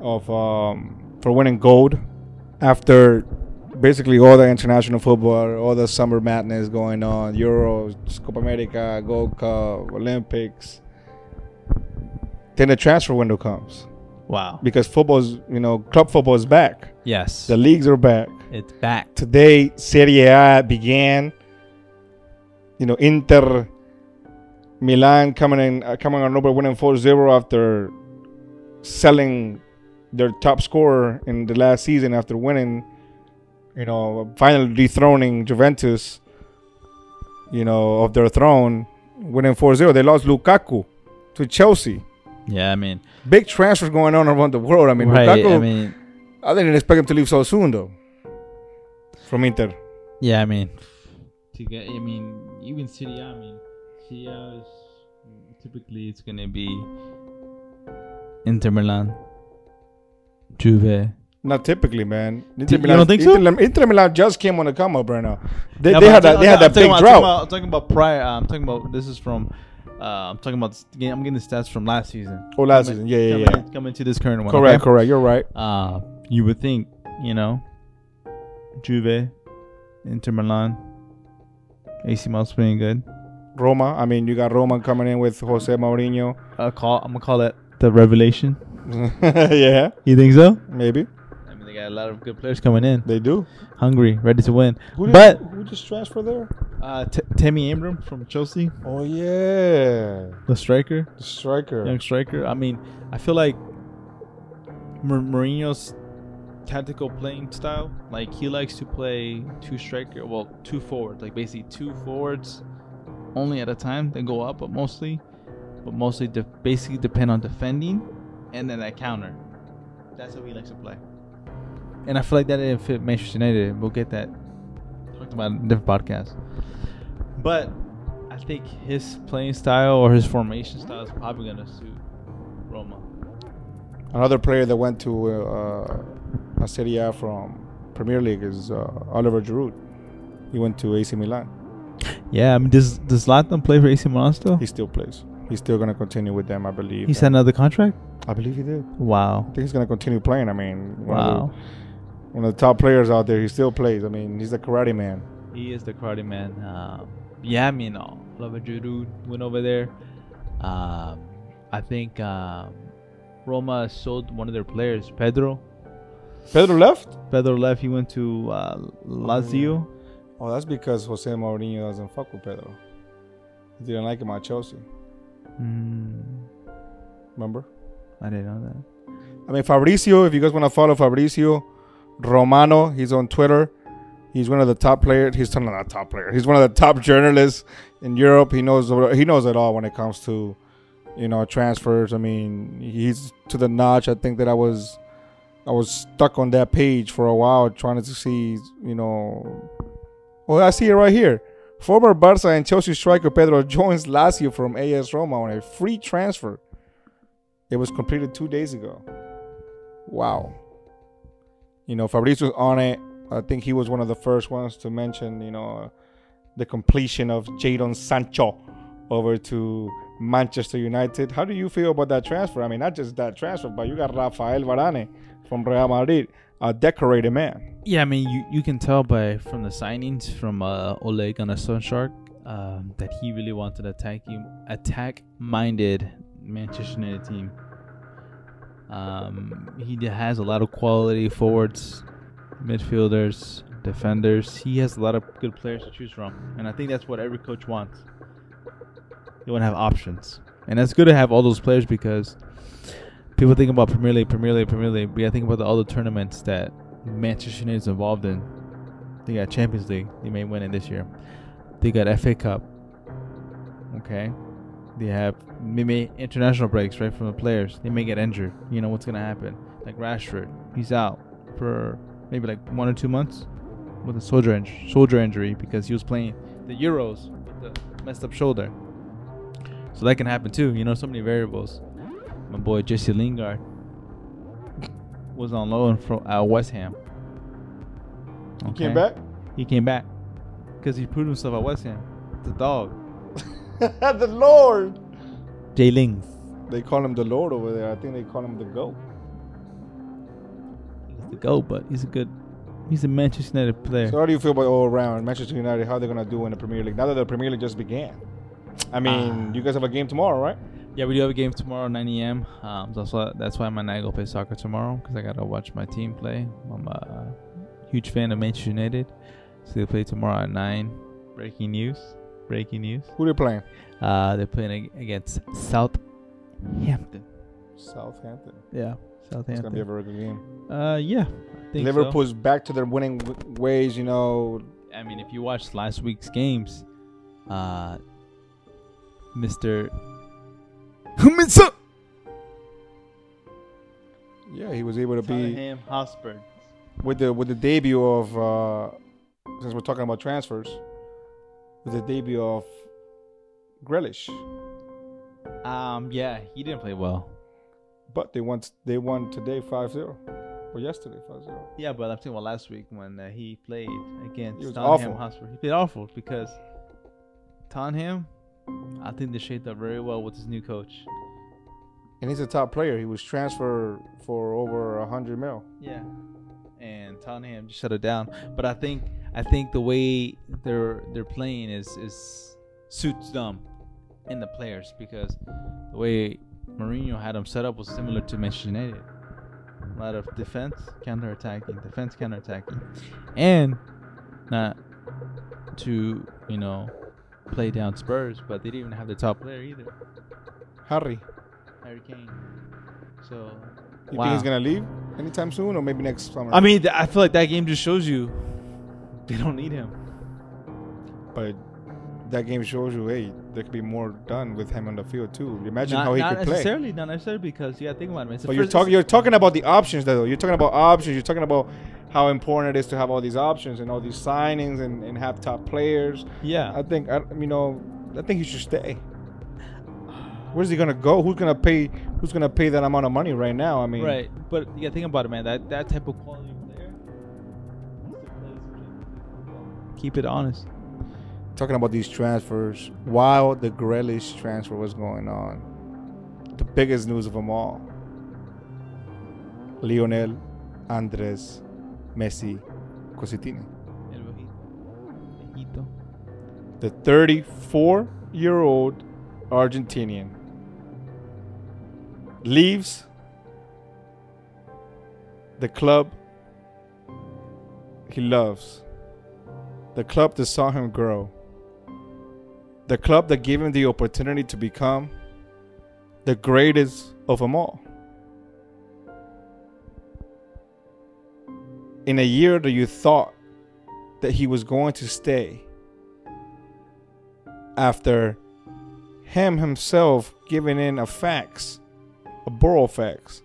of um, for winning gold after basically all the international football, all the summer madness going on, Euros, Copa America, Gold Cup, Olympics. Then the transfer window comes. Wow. because football's you know club football is back. Yes. The leagues are back. it's back. Today, Serie A began. You know, Inter Milan coming in, uh, coming on over winning 4-0 after selling their top scorer in the last season after winning. You know, finally dethroning Juventus. You know, of their throne, winning 4-0. They lost Lukaku to Chelsea. Yeah, I mean, Big transfers going on around the world. I mean, right. Lukaku. I mean, I didn't expect him to leave so soon, though. From Inter. yeah, I mean, to get, I mean, even Serie I mean, Serie A is typically it's gonna be Inter Milan, Juve. Not typically, man. you don't think so? Inter, Milan- Inter Milan just came on the come up right now. They, Yeah, they but had I'm that. They talking- had I'm that talking big about- drought. I'm talking about, I'm talking about prior. uh, I'm talking about this is from. Uh, I'm talking about. this- I'm getting the stats from last season. oh, last Coming- season. Yeah, yeah, coming, yeah. Coming to this current one. Correct, okay? correct. You're right. Uh, you would think, you know, Juve, Inter Milan, AC Milan's playing good. Roma. I mean, you got Roma coming in with Jose Mourinho. I'll call. I'm gonna call it the revelation. (laughs) yeah, You think so? maybe they got a lot of good players coming in, they do. hungry, ready to win. Who But- who just transferred there? Uh, T- Tammy Abraham from Chelsea, Oh yeah, the striker, the striker. young striker. I mean, I feel like Mou- Mourinho's tactical playing style, like he likes to play two striker, well, two forwards, like basically two forwards only at a time. They go up, but mostly, but mostly de- basically depend on defending and then that counter. That's how he likes to play. And I feel like that didn't fit Manchester United. We'll get that talked about in different podcasts. But I think his playing style or his formation style is probably gonna suit Roma. Another player that went to uh, a Serie A from Premier League is uh, Oliver Giroud. He went to AC Milan. Yeah, I mean, does does Zlatan play for AC Milan still? He still plays. He's still gonna continue with them, I believe. He signed another contract. I believe he did. Wow, I think he's gonna continue playing. I mean, wow. The, one of the top players out there. He still plays. I mean, he's a karate man. He is the karate man. Um, yeah, I mean, uh, Oliver Giroud went over there. Um, I think um, Roma sold one of their players, Pedro. Pedro left. Pedro left. He went to uh, Lazio. Oh, that's because Jose Mourinho doesn't fuck with Pedro. He didn't like him at Chelsea. Mm, Remember? I didn't know that. I mean, Fabrizio. If you guys want to follow Fabrizio Romano, he's on Twitter. He's one of the top players. He's not a top player. He's one of the top journalists in Europe. He knows he knows it all when it comes to, you know, transfers. I mean, he's to the notch. I think that I was, I was stuck on that page for a while trying to see, you know. Well, I see it right here. Former Barca and Chelsea striker Pedro joins Lazio from AS Roma on a free transfer. It was completed two days ago. Wow. You know, Fabrizio's on it. I think he was one of the first ones to mention, you know, uh, the completion of Jadon Sancho over to Manchester United. How do you feel about that transfer? I mean, not just that transfer, but you got Rafael Varane from Real Madrid, a decorated man. Yeah, I mean, you, you can tell by from the signings from uh, Ole Gunnar Solskjaer um, that he really wanted to attack attack minded Manchester United team. Um, he has a lot of quality forwards, midfielders, defenders. He has a lot of good players to choose from, and I think that's what every coach wants. You want to have options, and it's good to have all those players because people think about Premier League, Premier League, Premier League. But I think about the other tournaments that Manchester United is involved in. They got Champions League. They may win it this year. They got FA Cup. Okay. They have maybe international breaks, right, from the players. They may get injured. You know what's gonna happen. Like Rashford, he's out for maybe like one or two months with a shoulder injury, shoulder injury because he was playing the Euros with the messed up shoulder. So that can happen too. You know, so many variables. My boy Jesse Lingard was on loan from uh, West Ham. He came back. He came back because he proved himself at West Ham. The dog, (laughs) the Lord. Jay Lings. They call him the Lord over there. I think they call him the GOAT. He's the goat, but he's a good. He's a Manchester United player. So how do you feel about all around Manchester United? How they're gonna do in the Premier League now that the Premier League just began? I mean, Ah. you guys have a game tomorrow, right? Yeah, we do have a game tomorrow, 9 a.m. Um, that's why that's why I'm gonna go play soccer tomorrow because I gotta watch my team play. I'm a huge fan of Manchester United, so they play tomorrow at nine. Breaking news! Breaking news! Who are they playing? Uh, they're playing ag- against Southampton. Southampton. Yeah, Southampton. It's gonna be a Southampton. very good game. Uh, yeah, I think so. Liverpool's back to their winning w- ways. You know, I mean, if you watched last week's games, uh, Mister. Huminsa. yeah, he was able to be Tottenham Hotspur. with the with the debut of uh since we're talking about transfers, with the debut of Grealish. Um, yeah, he didn't play well. But they won they won today 5-0. Or yesterday 5-0. Yeah, but I'm talking about last week when uh, he played against He was Tottenham awful. Hotspur. He played awful because Tottenham, I think they shaped up very well with his new coach. And he's a top player. He was transferred for over a hundred mil. Yeah, and Tottenham just shut it down. But I think I think the way they're they're playing is is suits them and the players because the way Mourinho had them set up was similar to Manchester United. A lot of defense, counter attacking, defense, counter attacking, and not to you know play down Spurs, but they didn't even have the top player either, Harry, Harry Kane. So you Wow. think he's gonna leave anytime soon or maybe next summer? I mean, I feel like that game just shows you (laughs) they don't need him. but that game shows you, hey, there could be more done with him on the field too. Imagine not how he could play. Not necessarily, not necessarily because gotta think about it. man. It's the But you're talking you're talking about the options though. You're talking about options. You're talking about how important it is to have all these options and all these signings and, and have top players. yeah. I think I, you know I think he should stay. Where's he gonna go? Who's gonna pay? Who's gonna pay that amount of money right now? I mean, right, but yeah, think about it, man. That that type of quality Keep it honest. Talking about these transfers, while the Grealish transfer was going on, the biggest news of them all: Lionel Andres Messi Cuccittini. El Ojito. Ojito. the 34 year old Argentinian leaves the club he loves, the club that saw him grow, the club that gave him the opportunity to become the greatest of them all. In a year that you thought that he was going to stay, after him himself giving in a fax, a burofax,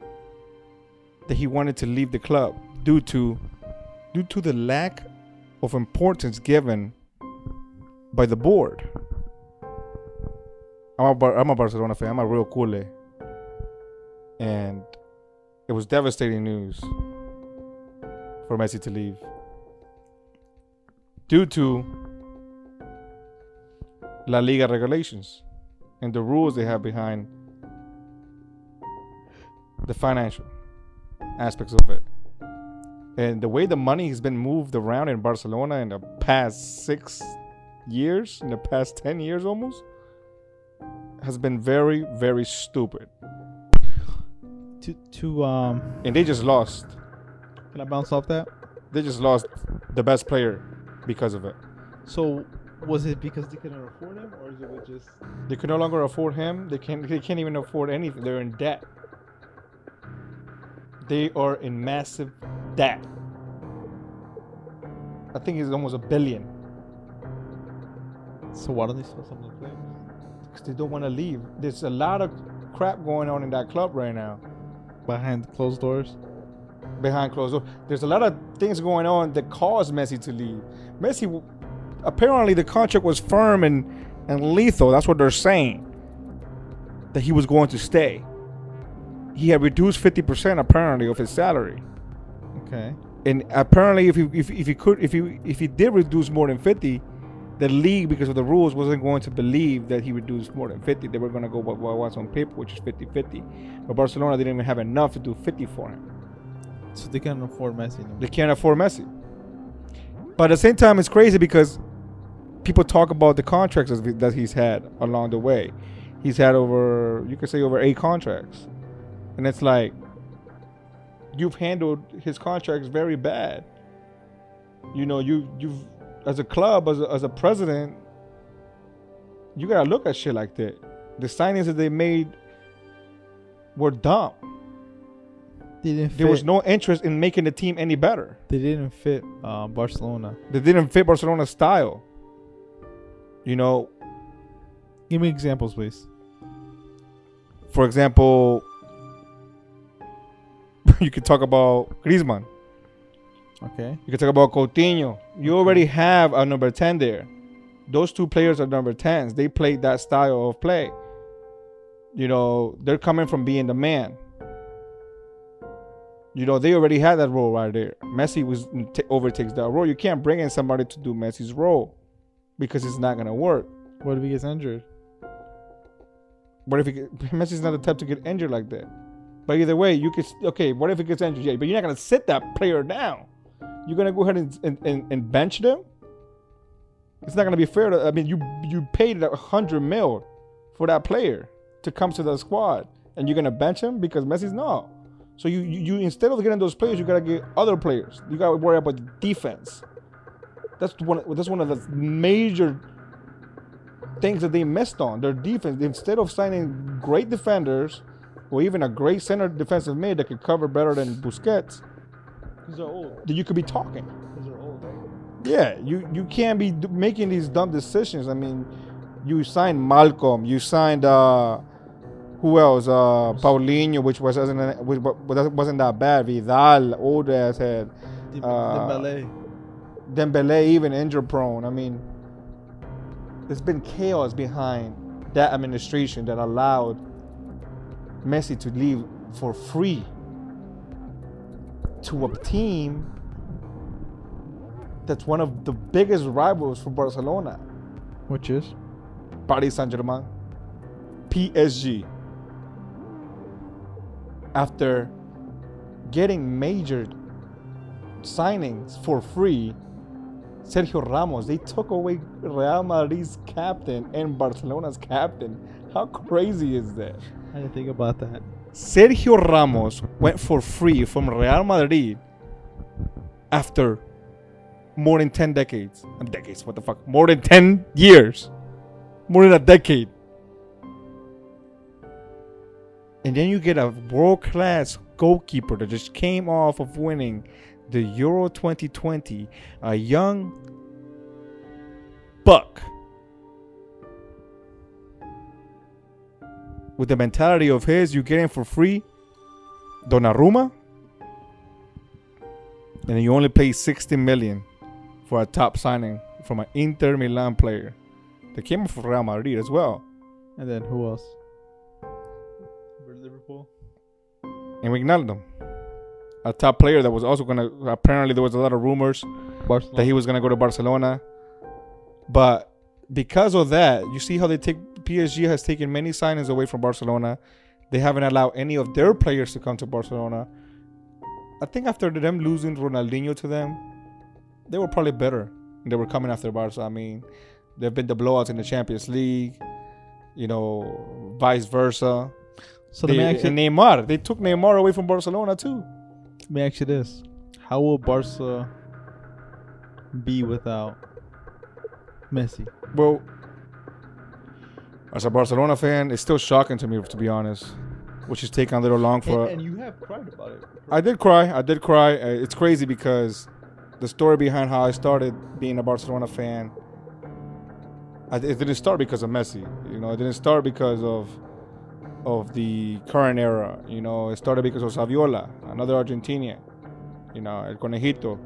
that he wanted to leave the club due to due to the lack of importance given by the board. I'm a, Bar- I'm a Barcelona fan. I'm a real culé. And it was devastating news for Messi to leave due to La Liga regulations and the rules they have behind the financial aspects of it. And the way the money has been moved around in Barcelona in the past six years, in the past 10 years almost, has been very, very stupid. To to um, And they just lost. can I bounce off that? They just lost the best player because of it. So was it because they couldn't afford him, or is it just? They could no longer afford him. They can't. They can't even afford anything. They're in debt. They are in massive debt. I think it's almost a billion So why don't they sell some of the players? because they don't want to leave. There's a lot of crap going on in that club right now Behind closed doors. behind closed doors. There's a lot of things going on that caused Messi to leave. Messi, apparently, the contract was firm and and lethal. That's what they're saying. That he was going to stay. He had reduced fifty percent apparently of his salary. Okay. and apparently if he if, if he could if he if he did reduce more than 50 the league because of the rules wasn't going to believe that he reduced more than 50 they were going to go by by what's on paper which is 50 50 but barcelona didn't even have enough to do 50 for him. So they can't afford Messi anymore. they can't afford messi. But at the same time it's crazy because people talk about the contracts that that he's had along the way. He's had over you could say over eight contracts, and it's like you've handled his contracts very bad. You know, you you've as a club, as a, as a president, you gotta look at shit like that. The signings that they made were dumb. They didn't There was no interest in making the team any better. They didn't fit uh, Barcelona. They didn't fit Barcelona's style. You know, Give me examples, please. for example, (laughs) you could talk about Griezmann. Okay. You can talk about Coutinho. You already have a number 10 there. Those two players are number 10s. They played that style of play. You know, they're coming from being the man. You know, they already had that role right there. Messi was t- overtakes that role. You can't bring in somebody to do Messi's role because it's not gonna work. What if he gets injured? What if he (laughs) Messi's not the type to get injured like that? But either way, you could okay. What if he gets injured? Yeah, but you're not gonna sit that player down. You're gonna go ahead and and, and, and bench them. It's not gonna be fair. To, I mean, you you paid a hundred mil for that player to come to the squad, and you're gonna bench him because Messi's not. So you, you you instead of getting those players, you gotta get other players. You gotta worry about the defense. That's one. That's one of the major things that they missed on their defense. Instead of signing great defenders or even a great center defensive mid that could cover better than Busquets, These are old. then you could be talking. Old. Yeah, you you can't be d- making these dumb decisions. I mean, you signed Malcom, you signed uh, who else? Uh, Paulinho, which was wasn't which wa- wa- wasn't that bad. Vidal, old ass head. Uh, Dembele. Dembele, even injury prone. I mean, there's been chaos behind that administration that allowed Messi to leave for free to a team that's one of the biggest rivals for Barcelona, Which is? Paris Saint Germain, PSG. After getting major signings for free, Sergio Ramos, they took away Real Madrid's captain and Barcelona's captain. How crazy is that? I didn't think about that. Sergio Ramos went for free from Real Madrid after more than 10 decades. Decades, what the fuck? More than 10 years. More than a decade. And then you get a world class goalkeeper that just came off of winning the Euro 2020, a young buck with the mentality of his, you get him for free, Donnarumma, and you only pay 60 million for a top signing from an Inter Milan player They came from Real Madrid as well. And then who else? Liverpool. And Wijnaldum, a top player that was also gonna. Apparently, there was a lot of rumors Barcelona. that he was gonna go to Barcelona, but because of that, you see how they take PSG has taken many signings away from Barcelona. They haven't allowed any of their players to come to Barcelona. I think after them losing Ronaldinho to them, they were probably better. They were coming after Barca. I mean, there've been the blowouts in the Champions League, you know, vice versa. so They, let me and Neymar, they took Neymar away from Barcelona too. let me ask you this: How will Barca be without Messi? Well, as a Barcelona fan, it's still shocking to me, to be honest, which is taking a little long for. and, and you have cried about it. I did cry. I did cry. Uh, It's crazy because the story behind how I started being a Barcelona fan. I, it didn't start because of Messi. You know, it didn't start because of of the current era. You know, it started because of Saviola, another Argentinian. You know, El Conejito.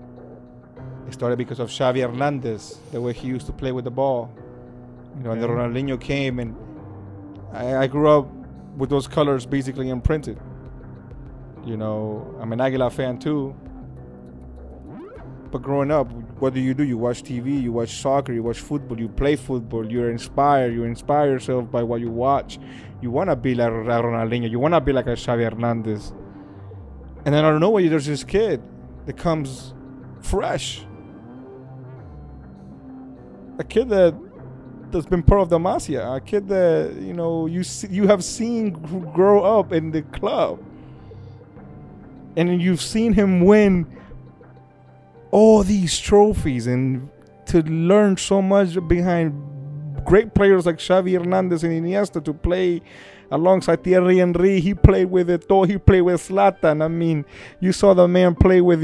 It started because of Xavi Hernandez, the way he used to play with the ball. You know, and. Ronaldinho came, and I, I grew up with those colors basically imprinted. You know, I'm an Aguila fan too. But growing up, what do you do? You watch TV, you watch soccer, you watch football, you play football, you're inspired, you inspire yourself by what you watch. You want to be like Ronaldinho, you want to be like a Xavi Hernandez. And then I don't know why there's this kid that comes fresh. A kid that that's been part of the Masia, a kid that you know you see, you have seen grow up in the club, and you've seen him win all these trophies, and to learn so much behind great players like Xavi Hernandez and Iniesta to play alongside Thierry Henry. He played with Eto'o. He played with Zlatan. I mean, you saw the man play with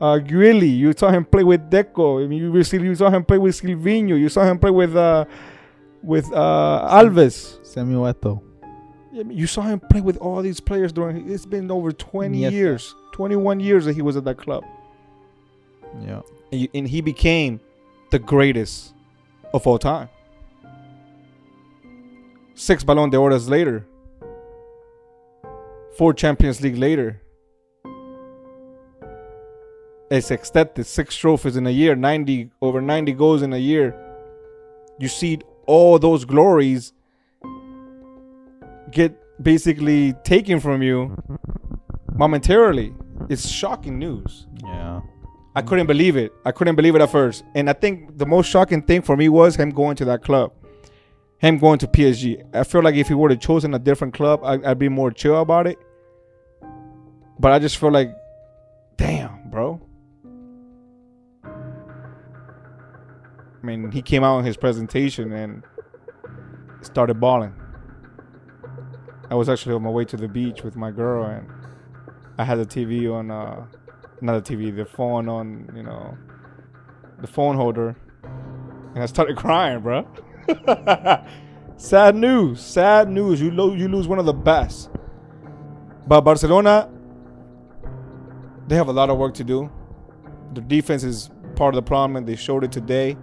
uh, Giuly. You saw him play with Deco. I mean, you, you saw him play with Silvinho. You saw him play with uh, with uh, Alves. Samuel Eto'o. I mean, you saw him play with all these players during. It's been over 20 Iniesta. years, 21 years that he was at that club, Yeah. and, you, and he became the greatest of all time. Six Ballon d'Ors later, four Champions League later. A sextette, six trophies in a year, 90 over 90 goals in a year. You see all those glories get basically taken from you momentarily. It's shocking news. Yeah. I couldn't believe it. I couldn't believe it at first. And I think the most shocking thing for me was him going to that club. Him going to PSG. I feel like if he would have chosen a different club, I, I'd be more chill about it. But I just feel like, damn, bro. I mean, he came out in his presentation and started balling. I was actually on my way to the beach with my girl, and I had the TV on, uh, not the TV, the phone on, you know, the phone holder, and I started (laughs) crying, bro. (laughs) sad news, sad news. You lo- you lose one of the best. But Barcelona, they have a lot of work to do. The defense is part of the problem, and they showed it today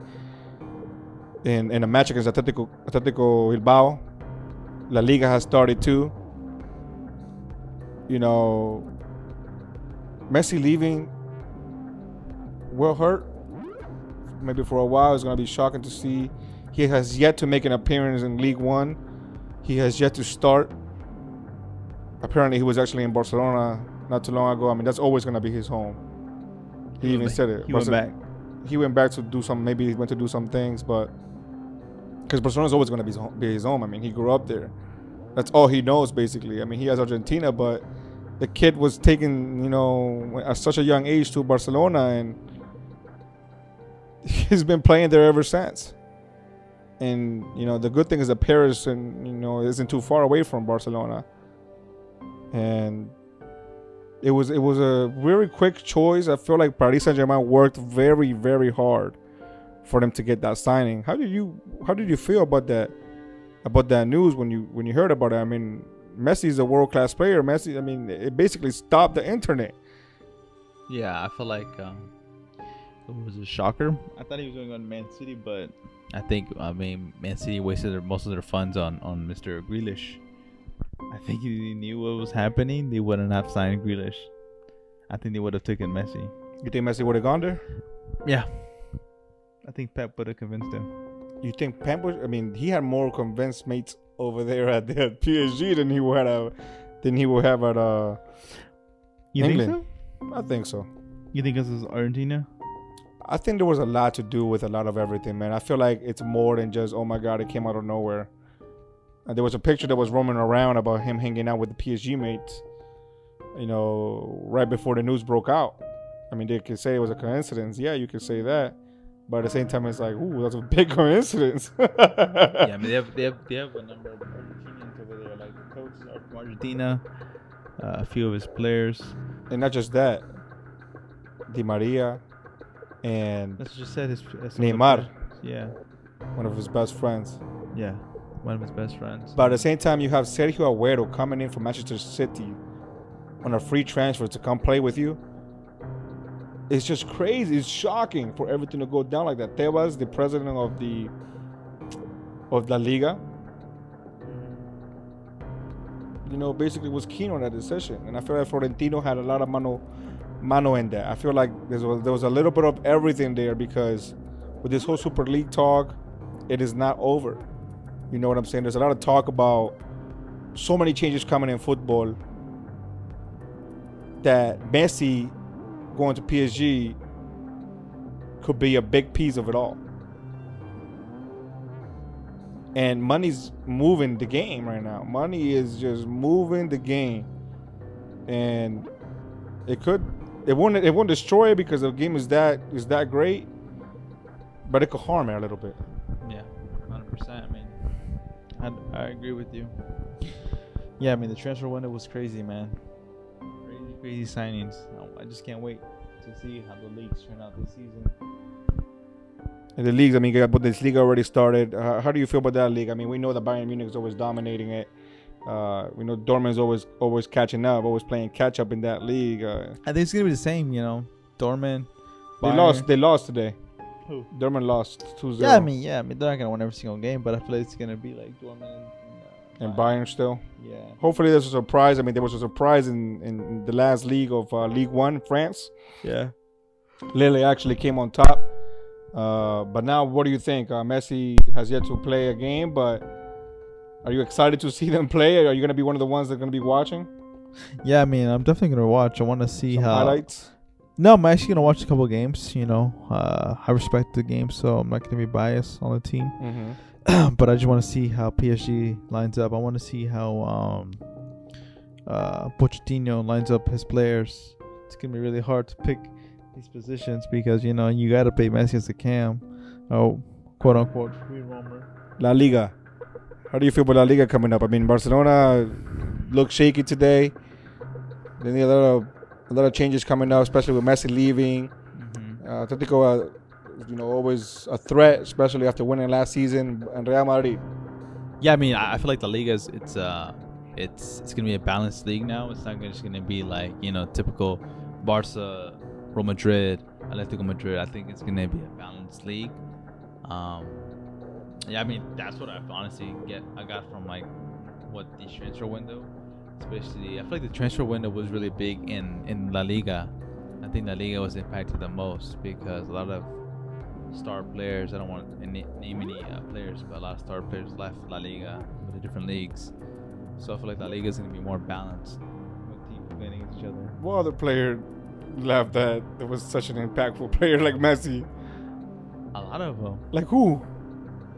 in in a match against Atletico Atletico Bilbao. La Liga has started too. You know, Messi leaving will hurt. Maybe for a while, it's gonna be shocking to see. He has yet to make an appearance in Ligue 1. He has yet to start. Apparently, he was actually in Barcelona not too long ago. I mean, that's always gonna be his home. He even said it. He went back. he went back to do some. Maybe he went to do some things, but because Barcelona's always going to be his, home, be his home. I mean, he grew up there. That's all he knows, basically. I mean, he has Argentina, but the kid was taken, you know, at such a young age to Barcelona, and (laughs) he's been playing there ever since. And you know, the good thing is that Paris, and you know, isn't too far away from Barcelona, and it was it was a very quick choice. I feel like Paris Saint Germain worked very very hard for them to get that signing. How did you how did you feel about that about that news when you when you heard about it? I mean, Messi is a world class player. Messi, I mean, it basically stopped the internet. Yeah, I feel like um, it was a shocker. I thought he was going to Man City, but I think I mean Man City wasted their, most of their funds on on Mr. Grealish. I think if they knew what was happening, they wouldn't have signed Grealish. I think they would have taken Messi. You think Messi would have gone there? Yeah, I think Pep would have convinced him. You think Pep was? I mean, he had more convinced mates over there at, the PSG than he would have than he would have at uh. You England. think so? I think so. You think this is Argentina? I think there was a lot to do with a lot of everything, man. I feel like it's more than just oh my god, it came out of nowhere. And there was a picture that was roaming around about him hanging out with the PSG mates, you know, right before the news broke out. I mean, they could say it was a coincidence. Yeah, you could say that, but at the same time, it's like, ooh, that's a (laughs) big coincidence. yeah, I mean they have they have they have a number of Argentinians over there. Like the coaches are from Argentina, uh, a few of his players. and not just that, Di Maria, and just his some of the Neymar. Yeah, one of his best friends. yeah, one of his best friends. But at the same time, you have Sergio Aguero coming in from Manchester City on a free transfer to come play with you. It's just crazy. It's shocking for everything to go down like that. Tebas, the president of the of La Liga, you know, basically was keen on that decision, and I feel like Florentino had a lot of mano mano in that. I feel like there was there was a little bit of everything there because with this whole Super League talk, it is not over. You know what I'm saying? There's a lot of talk about so many changes coming in football that Messi going to PSG could be a big piece of it all. and money's moving the game right now. Money is just moving the game, and it could it won't it won't destroy it because the game is that is that great, but it could harm it a little bit. Yeah, hundred percent. I mean, I, I agree with you. Yeah, I mean the transfer window was crazy, man. Crazy, crazy signings. I just can't wait to see how the leagues turn out this season. And the leagues, I mean, but this league already started. Uh, how do you feel about that league? I mean, we know that Bayern Munich is always dominating it. Uh, we know Dortmund's always always catching up, always playing catch up in that league. Uh, I think it's gonna be the same, you know. Dortmund. They lost. They lost today. Who? Dortmund lost 2-0. Yeah, I mean, yeah, I mean, they're not gonna win every single game, but I feel like it's gonna be like Dortmund and, uh, and Bayern still. Yeah. Hopefully, there's a surprise. I mean, there was a surprise in, in the last league of uh, Ligue 1, France. Yeah. Lille actually came on top. Uh, but now, what do you think? Uh, Messi has yet to play a game, but are you excited to see them play? Are you going to be one of the ones that are going to be watching? Yeah, I mean, I'm definitely gonna watch. I want to see Some how. highlights. No, I'm actually gonna watch a couple games. You know, uh, I respect the game, so I'm not gonna be biased on the team. Mm-hmm. (clears throat) but I just want to see how PSG lines up. I want to see how um, uh, Pochettino lines up his players. It's gonna be really hard to pick these positions because you know you gotta play Messi as a cam, oh quote unquote free roamer. La Liga. How do you feel about La Liga coming up? I mean, Barcelona looked shaky today. Then a lot of a lot of changes coming up, especially with Messi leaving. Mm-hmm. Uh, Atletico, uh, you know, always a threat, especially after winning last season. And Real Madrid. Yeah, I mean, I feel like the Liga is it's uh it's it's gonna be a balanced league now. It's not just gonna be like you know typical Barca, Real Madrid, Atletico Madrid. I think it's gonna be a balanced league. Um, yeah, I mean that's what I honestly get. I got from like what the transfer window, especially. I feel like the transfer window was really big in in La Liga. I think La Liga was impacted the most because a lot of star players. I don't want to name any uh, players, but a lot of star players left La Liga with the different leagues. So I feel like La Liga is going to be more balanced with teams playing against each other. What other player left that there was such an impactful player like Messi? A lot of them. Like who?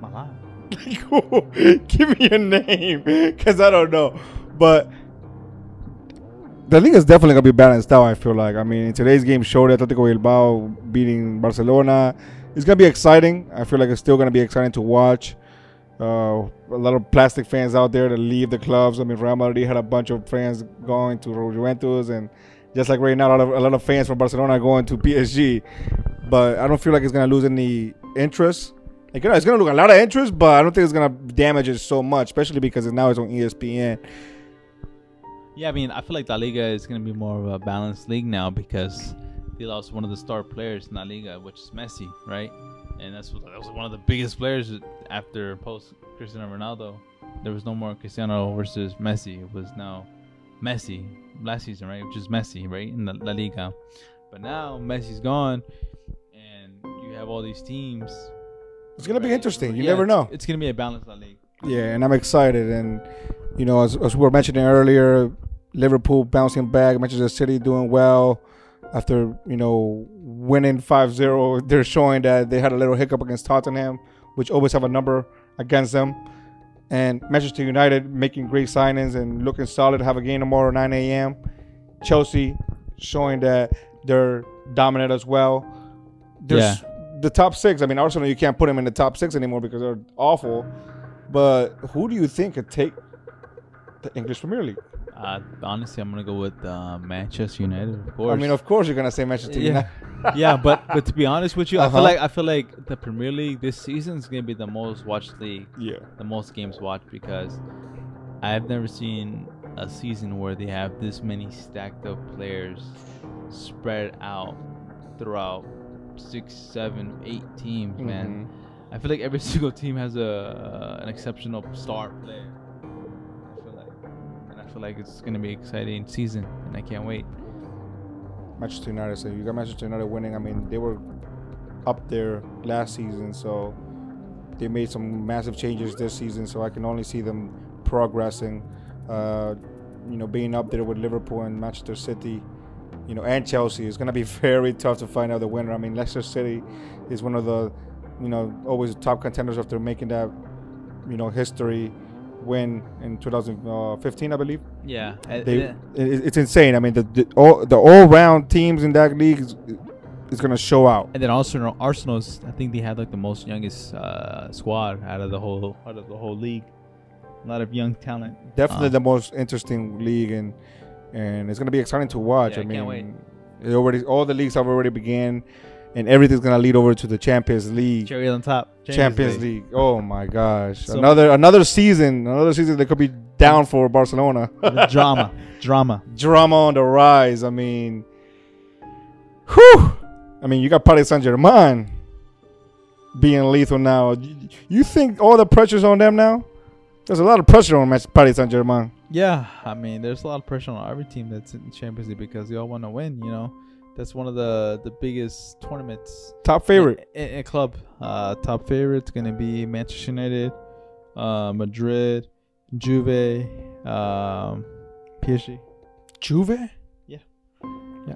Like? (laughs) Give me a name, cause I don't know. But the league is definitely gonna be balanced out. I feel like. I mean, today's game showed Atletico Bilbao beating Barcelona. It's gonna be exciting. I feel like it's still gonna be exciting to watch. Uh, a lot of plastic fans out there to leave the clubs. I mean, Real Madrid had a bunch of fans going to Juventus, and just like right now, a lot of a lot of fans from Barcelona going to PSG. But I don't feel like it's gonna lose any interest. Like, it's gonna look a lot of interest, but I don't think it's gonna damage it so much, especially because now it's on ESPN. Yeah, I mean, I feel like La Liga is to be more of a balanced league now because they lost one of the star players in La Liga, which is Messi, right? And that's that was one of the biggest players after post Cristiano Ronaldo. There was no more Cristiano versus Messi. It was now Messi last season, right? Which is Messi, right? In the La Liga. But now Messi's gone, and you have all these teams. It's gonna be interesting. You Yeah, never know. It's going to be a balanced La Liga. Yeah, and I'm excited. And you know, as, as we were mentioning earlier, Liverpool bouncing back, Manchester City doing well after you know winning 5-0. They're showing that they had a little hiccup against Tottenham, which always have a number against them. And Manchester United making great signings and looking solid. Have a game tomorrow 9 a.m. Chelsea showing that they're dominant as well. There's the top six. I mean, Arsenal you can't put them in the top six anymore because they're awful. But who do you think could take the English Premier League? Uh, honestly, I'm gonna go with uh, Manchester United, of course. I mean, of course you're gonna say Manchester Yeah. United. (laughs) yeah, but but to be honest with you, I Uh-huh. feel like I feel like the Premier League this season is gonna be the most watched league, yeah. the most games watched because I've never seen a season where they have this many stacked up players spread out throughout six, seven, eight teams. Man, Mhm. I feel like every (laughs) single team has a an exceptional star player. I feel like, and I feel like it's gonna be an exciting season, and I can't wait. Manchester United. So you got Manchester United winning. I mean, they were up there last season, so they made some massive changes this season. So I can only see them progressing. Uh, you know, being up there with Liverpool and Manchester City, you know, and Chelsea. It's gonna be (laughs) very tough to find out the winner. I mean, Leicester City is one of the, you know, always top contenders after making that you know history win in 2015, I believe. Yeah, They, it, it's insane. I mean, the, the all the all round teams in that league is, is gonna show out. And then Arsenal, Arsenal's, I think they had like the most youngest uh, squad out of the whole out of the whole league. A lot of young talent. Definitely Uh, the most interesting league, and and it's gonna be exciting to watch. Yeah, I I mean. It already all the leagues have already began, and everything's gonna lead over to the Champions League. Cherry on top. Champions League. Oh my gosh! So- another another season, another season that could be down for Barcelona. (laughs) Drama, drama. Drama on the rise. I mean, whew. I mean, you got Paris Saint Germain being lethal now. You think all the pressure's on them now? There's a lot of pressure on Paris Saint Germain. Yeah, I mean, there's a lot of pressure on every team that's in Champions League because they all want to win. You know, that's one of the the biggest tournaments Top favorite. in, in, in club. Uh, top favorite's gonna be Manchester United, uh, Madrid, Juve, um, PSG. Juve. Yeah. yeah.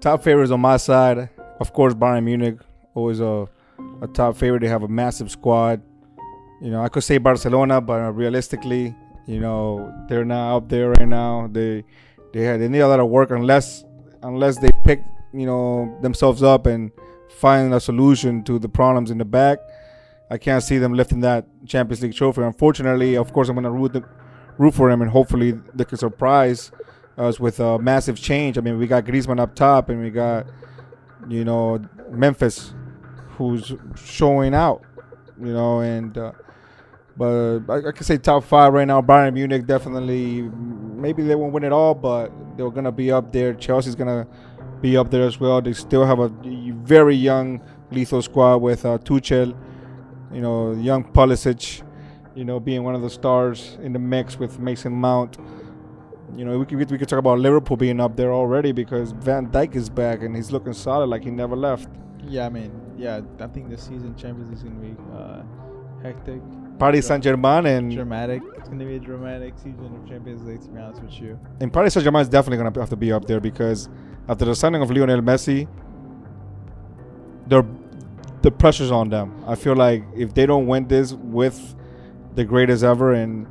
Top favorites on my side, of course, Bayern Munich. Always a a top favorite. They have a massive squad. You know, I could say Barcelona, but realistically, you know, they're not up there right now. They they had they need a lot of work unless unless they pick you know themselves up and find a solution to the problems in the back. I can't see them lifting that Champions League trophy. Unfortunately, of course, I'm gonna root them, root for them, and hopefully they can surprise us with a massive change. I mean, we got Griezmann up top, and we got you know Memphis, who's showing out. You know, and uh, but I, I could say top five right now. Bayern Munich definitely. Maybe they won't win it all, but they're gonna be up there. Chelsea's gonna be up there as well. They still have a very young lethal squad with uh, Tuchel, you know, young Pulisic, you know, being one of the stars in the mix with Mason Mount. You know, we could we could talk about Liverpool being up there already because Van Dijk is back and he's looking solid like he never left. Yeah, I mean, yeah, I think this season Champions League's gonna be uh, hectic, Paris Saint Germain and dramatic. It's gonna be a dramatic season of Champions League. To be honest with you. and Paris Saint Germain is definitely gonna have to be up there because after the signing of Lionel Messi, they're the pressure's on them. I feel like if they don't win this with the greatest ever, and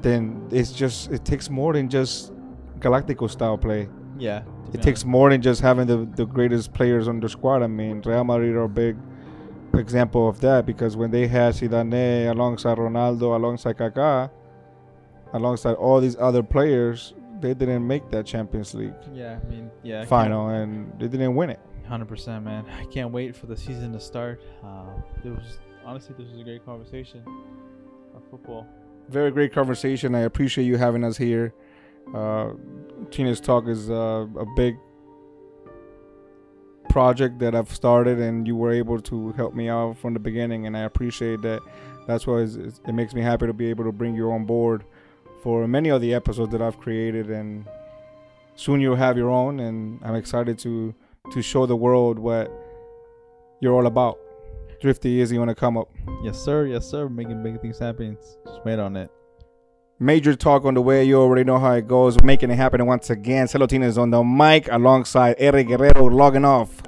then it's just it takes more than just Galactico style play. Yeah. It takes more than just having the, the greatest players on the squad. I mean, Real Madrid are big example of that because when they had Zidane alongside Ronaldo, alongside Kaká, alongside all these other players, they didn't make that Champions League. Yeah, I mean, yeah. Final and they didn't win it. Hundred percent, man. I can't wait for the season to start. Uh, there was honestly, this was a great conversation of football. Very great conversation. I appreciate you having us here. Uh, Teenage Talk is uh, a big project that I've started, and you were able to help me out from the beginning, and I appreciate that. That's why it makes me happy to be able to bring you on board for many of the episodes that I've created, and soon you'll have your own, and I'm excited to to show the world what you're all about. Thrifty Easy you want to come up. Yes, sir. Yes, sir. Making big things happen. Just wait on it. Major talk on the way. You already know how it goes. Making it happen once again. Celotina is on the mic alongside Erik Guerrero logging off.